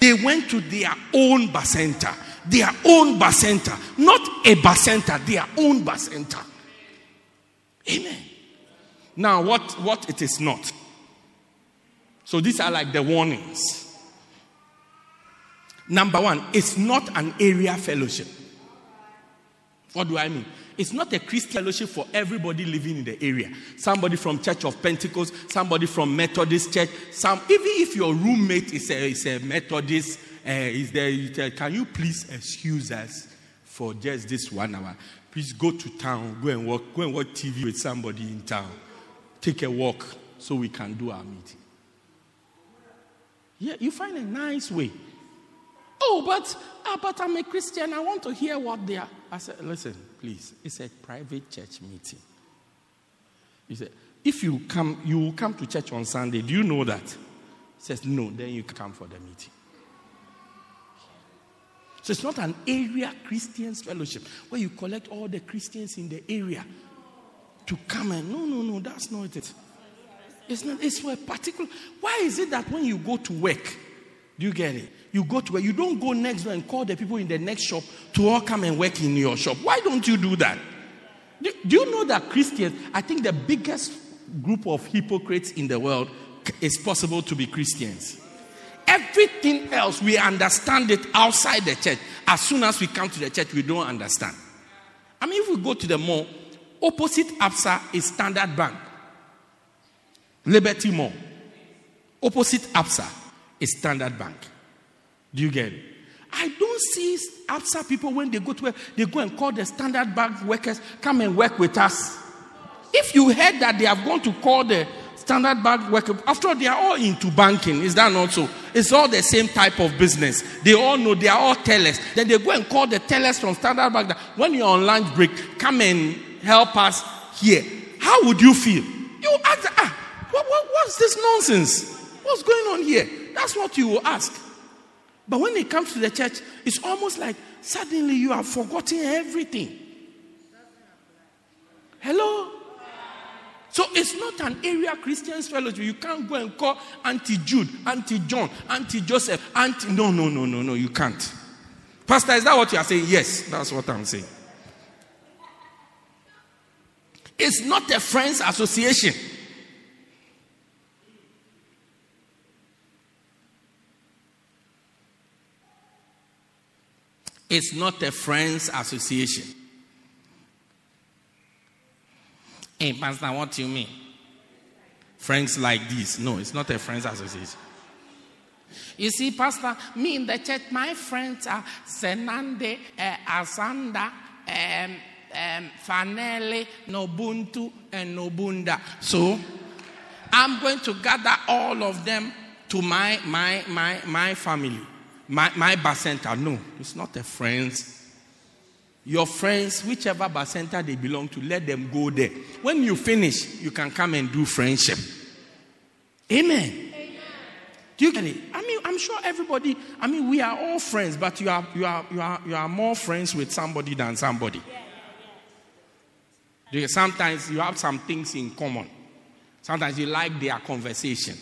They went to their own bacenta. their own bacenta. not a bacenta, their own bacenta. Amen. Now, what, what it is not. So these are like the warnings. Number one, it's not an area fellowship. What do I mean? It's not a Christian fellowship for everybody living in the area. Somebody from Church of Pentecost, somebody from Methodist Church. Some even if your roommate is a, is a Methodist, uh, is there? Can you please excuse us for just this one hour? Please go to town, go and walk, go and watch TV with somebody in town. Take a walk so we can do our meeting. Yeah, you find a nice way. Oh, but uh, but I'm a Christian. I want to hear what they are. I said, listen, please. It's a private church meeting. He said, if you come, you will come to church on Sunday. Do you know that? He says, no. Then you come for the meeting. So it's not an area Christians fellowship where you collect all the Christians in the area to come and no, no, no. That's not it. It's not. It's for a particular. Why is it that when you go to work, do you get it? You go to where you don't go next door and call the people in the next shop to all come and work in your shop. Why don't you do that? Do, do you know that Christians, I think the biggest group of hypocrites in the world is possible to be Christians. Everything else, we understand it outside the church. As soon as we come to the church, we don't understand. I mean, if we go to the mall, opposite ABSA is Standard Bank, Liberty Mall. Opposite ABSA is Standard Bank. Do you get it? I don't see ABSA people when they go to work, they go and call the standard bank workers, come and work with us. If you heard that they have gone to call the standard bank workers, after all, they are all into banking. Is that not so? It's all the same type of business. They all know they are all tellers. Then they go and call the tellers from standard bank that when you're on lunch break, come and help us here. How would you feel? You ask, ah, what, what, what's this nonsense? What's going on here? That's what you will ask. But when it comes to the church, it's almost like suddenly you have forgotten everything. Hello? So it's not an area Christians fellowship. You can't go and call Auntie Jude, Auntie John, Auntie Joseph, Auntie. No, no, no, no, no, you can't. Pastor, is that what you are saying? Yes, that's what I'm saying. It's not a friends association. It's not a friends association. Hey, Pastor, what do you mean? Friends like this. No, it's not a friends association. You see, Pastor, me in the church, my friends are Senande, uh, Asanda, um, um, Fanele, Nobuntu, and Nobunda. So, I'm going to gather all of them to my, my, my, my family my, my center, No, it's not a friends. Your friends, whichever bacenta they belong to, let them go there. When you finish, you can come and do friendship. Amen. Amen. Do you get it? I mean, I'm sure everybody, I mean, we are all friends, but you are, you are, you are, you are more friends with somebody than somebody. Yeah, yeah, yeah. Sometimes you have some things in common. Sometimes you like their conversation.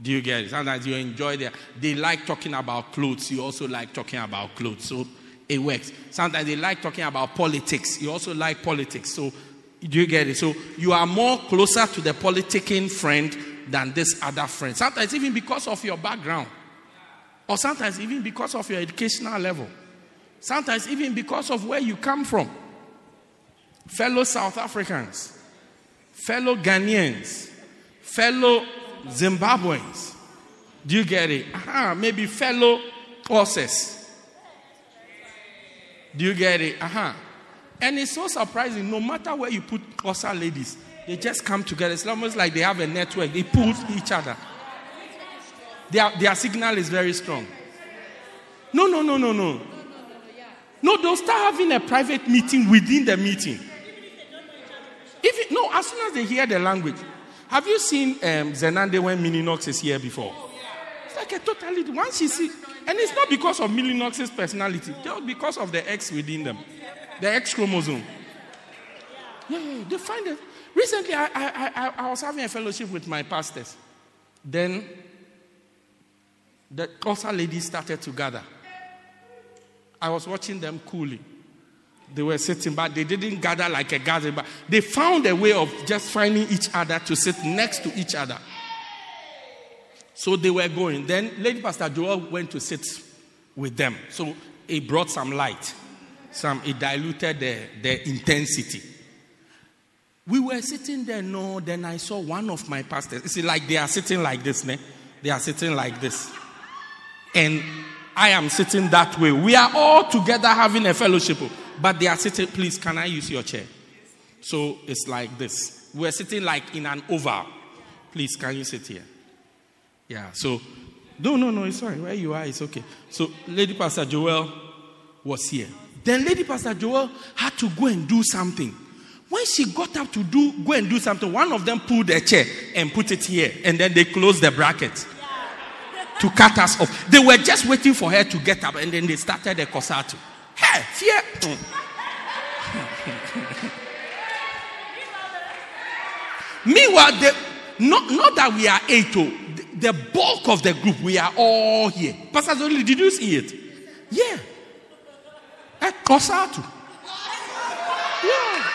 Do you get it? Sometimes you enjoy their, they like talking about clothes. You also like talking about clothes. So it works. Sometimes they like talking about politics. You also like politics. So do you get it? So you are more closer to the politicking friend than this other friend. Sometimes even because of your background. Or sometimes even because of your educational level. Sometimes even because of where you come from. Fellow South Africans, fellow Ghanaians, fellow Zimbabweans. Do you get it? Uh-huh. Maybe fellow Xhosas. Do you get it? Uh-huh. And it's so surprising. No matter where you put Xhosa ladies, they just come together. It's almost like they have a network. They pull each other. Their, their signal is very strong. No, no, no, no, no. No, they'll start having a private meeting within the meeting. If it, no, as soon as they hear the language, have you seen um, Zenande when Mininox is here before? It's like a totally once you see, and it's not because of Mininox's personality, just because of the X within them, the X chromosome. Yeah, yeah, they find it. Recently, I, I, I, I was having a fellowship with my pastors. Then the Xhosa ladies started to gather. I was watching them coolly. They were sitting, but they didn't gather like a gathering, but they found a way of just finding each other to sit next to each other. So they were going. Then Lady Pastor Joel went to sit with them. So he brought some light. some it diluted the, the intensity. We were sitting there, no, then I saw one of my pastors. You see, like they are sitting like this, ne? They are sitting like this. And I am sitting that way. We are all together having a fellowship, but they are sitting, please, can I use your chair? So it's like this. We're sitting like in an oval. Please, can you sit here? Yeah, so, no, no, no, it's fine. Where you are, it's okay. So, Lady Pastor Joel was here. Then Lady Pastor Joel had to go and do something. When she got up to do go and do something, one of them pulled a chair and put it here, and then they closed the bracket to cut us off. They were just waiting for her to get up, and then they started the concerto. Hey, fear. Meanwhile, the, not, not that we are eight, oh, the, the bulk of the group, we are all here. Pastor Zoli, did you see it? Yeah. A concerto. Yeah.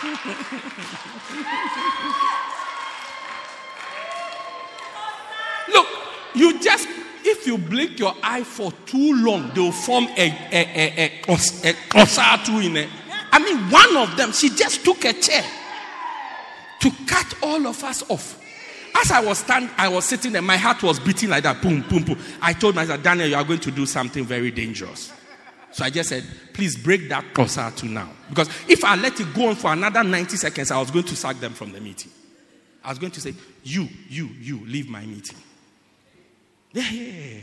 Look, you just, if you blink your eye for too long, they'll form a, a, a, a, a concerto in it. I mean, one of them, she just took a chair to cut all of us off. As I was standing, I was sitting there, my heart was beating like that. Boom, boom, boom. I told myself, Daniel, you are going to do something very dangerous. So I just said, please break that concerto now. Because if I let it go on for another 90 seconds, I was going to sack them from the meeting. I was going to say, you, you, you, leave my meeting. Yeah, yeah, yeah.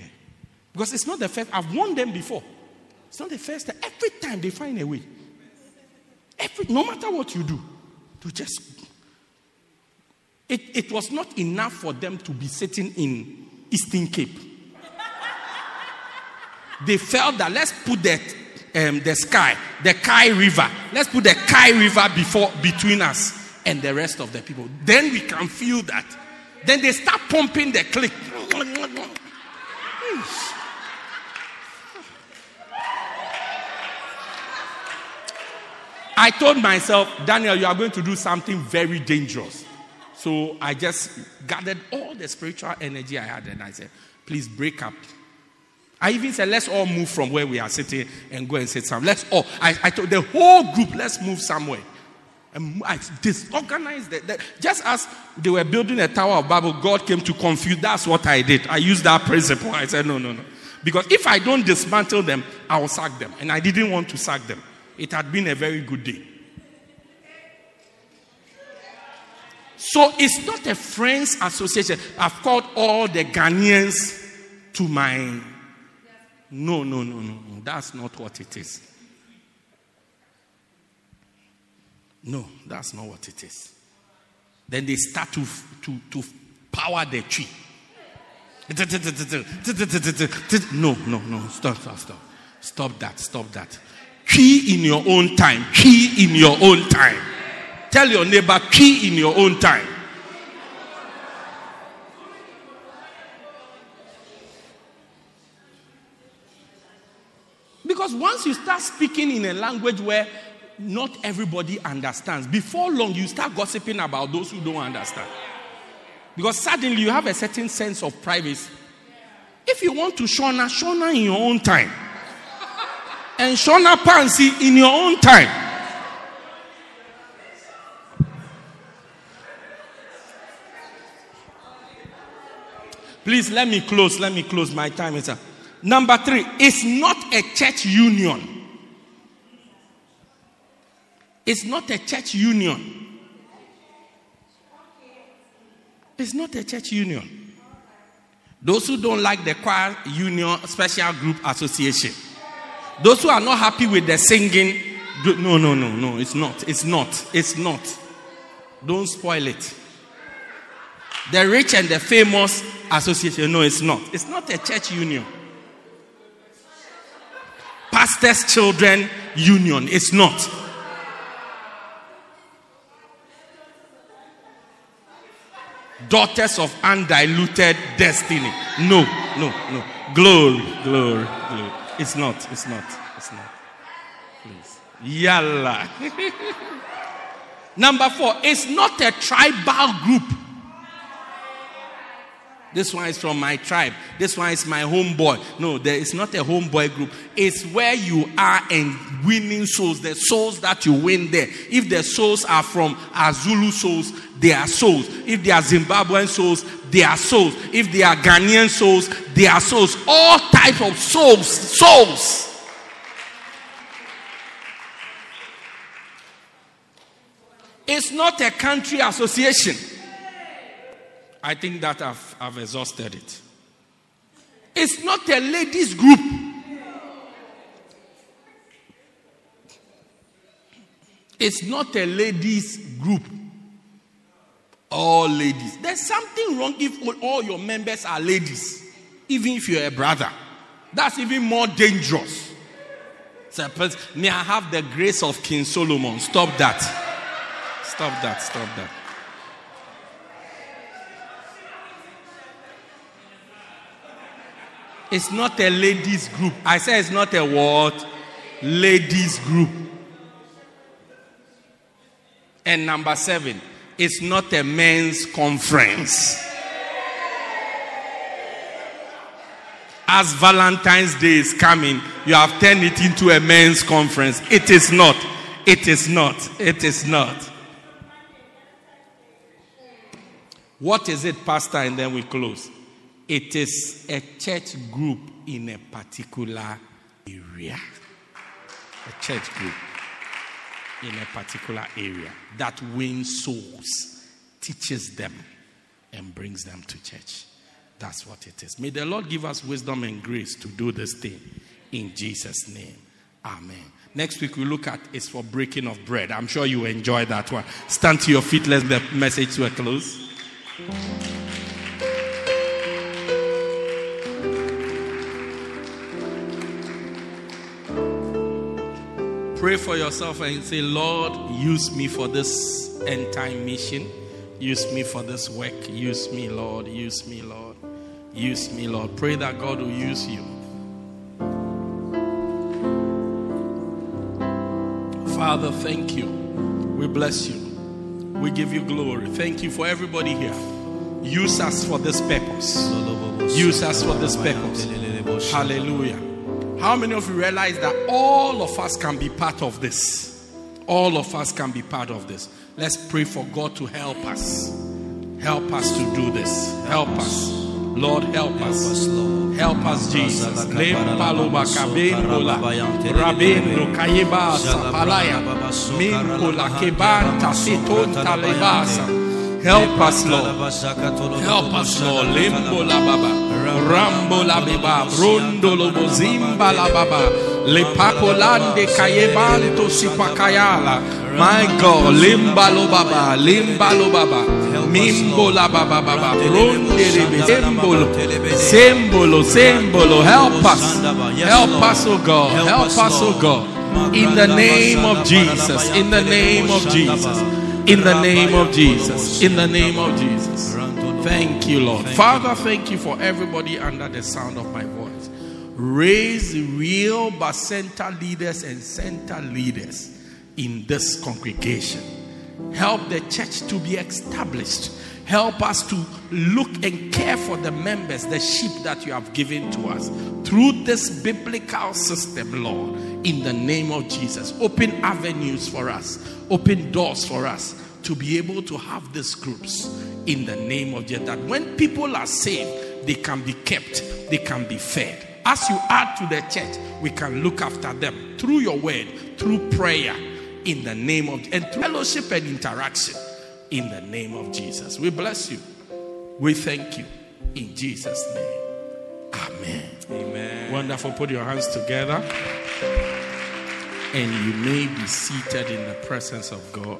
Because it's not the first, I've warned them before. It's not the first time. Every time they find a way. Every, no matter what you do, to just. It, it was not enough for them to be sitting in Eastern Cape. they felt that let's put that um, the sky, the Kei River, let's put the Kei River before between us and the rest of the people. Then we can feel that. Then they start pumping the click. I told myself, Daniel, you are going to do something very dangerous. So I just gathered all the spiritual energy I had and I said, please break up. I even said, let's all move from where we are sitting and go and sit somewhere. Let's all, I, I told the whole group, let's move somewhere. And I disorganized it. Just as they were building a Tower of Babel, God came to confuse. That's what I did. I used that principle. I said, no, no, no. Because if I don't dismantle them, I will sack them. And I didn't want to sack them. It had been a very good day. So it's not a friends association. I've called all the Ghanaians to my. No, no, no, no, no. That's not what it is. No, that's not what it is. Then they start to, to, to power the tree. No, no, no. Stop, stop, stop. Stop that, stop that. Key in your own time. Key in your own time. Tell your neighbor, key in your own time. Because once you start speaking in a language where not everybody understands. Before long, you start gossiping about those who don't understand. Because suddenly you have a certain sense of privacy. If you want to shona, shona in your own time. And shona pansy in your own time. Please let me close. Let me close. My time is up. Number three, it's not a church union. It's not a church union. It's not a church union. Those who don't like the choir union, special group association. Those who are not happy with the singing, no, no, no, no, it's not. It's not. It's not. Don't spoil it. The rich and the famous association, no, it's not. It's not a church union. Pastors' children union, it's not. Daughters of undiluted destiny. No, no, no. Glory, glory, glory. It's not, it's not, it's not. Please. Yalla. Number four, it's not a tribal group. This one is from my tribe. This one is my homeboy. No, there is not a homeboy group. It's where you are and winning souls. The souls that you win there. If the souls are from Azulu souls, they are souls. If they are Zimbabwean souls, they are souls. If they are Ghanaian souls, they are souls. All type of souls. Souls. It's not a country association. I think that I've, I've exhausted it. It's not a ladies' group. It's not a ladies' group. All ladies. There's something wrong if all your members are ladies, even if you're a brother. That's even more dangerous. May I have the grace of King Solomon? Stop that. Stop that. Stop that. It's not a ladies group. I say it's not a what? Ladies group. And number seven, it's not a men's conference. As Valentine's Day is coming, you have turned it into a men's conference. It is not. It is not. It is not. What is it, Pastor? And then we close. It is a church group in a particular area. A church group in a particular area that wins souls, teaches them, and brings them to church. That's what it is. May the Lord give us wisdom and grace to do this thing in Jesus' name. Amen. Next week we look at is for breaking of bread. I'm sure you enjoy that one. Stand to your feet. Let's the message to a close. Pray for yourself and say, Lord, use me for this end time mission. Use me for this work. Use me, Lord. Use me, Lord. Use me, Lord. Pray that God will use you. Father, thank you. We bless you. We give you glory. Thank you for everybody here. Use us for this purpose. Use us for this purpose. Hallelujah. How many of you realize that all of us can be part of this? All of us can be part of this. Let's pray for God to help us. Help us to do this. Help us. Lord, help us. Help us, Jesus. Help us, Lord. Help us, Lord. Rambo la baba. Rondo lo bozimba la baba. Le pacolande cayebanto sipakayala. My God. Limba lo baba. Limba lo baba. Mimbo la baba baba. Ronde rebe. Sembolo. Sembolo. Sembolo. Help us. Help us, oh God. Help us, oh God. In the name of Jesus. In the name of Jesus. In the name of Jesus. In the name of Jesus. Thank you, Lord. Father, thank you for everybody under the sound of my voice. Raise real Bacenta leaders and center leaders in this congregation. Help the church to be established. Help us to look and care for the members, the sheep that you have given to us through this biblical system, Lord. In the name of Jesus, open avenues for us open doors for us to be able to have these groups in the name of Jesus. That when people are saved, they can be kept, they can be fed. As you add to the church, we can look after them through your word, through prayer, in the name of and through fellowship and interaction in the name of Jesus. We bless you. We thank you in Jesus' name. Amen. Amen. Wonderful. Put your hands together and you may be seated in the presence of God.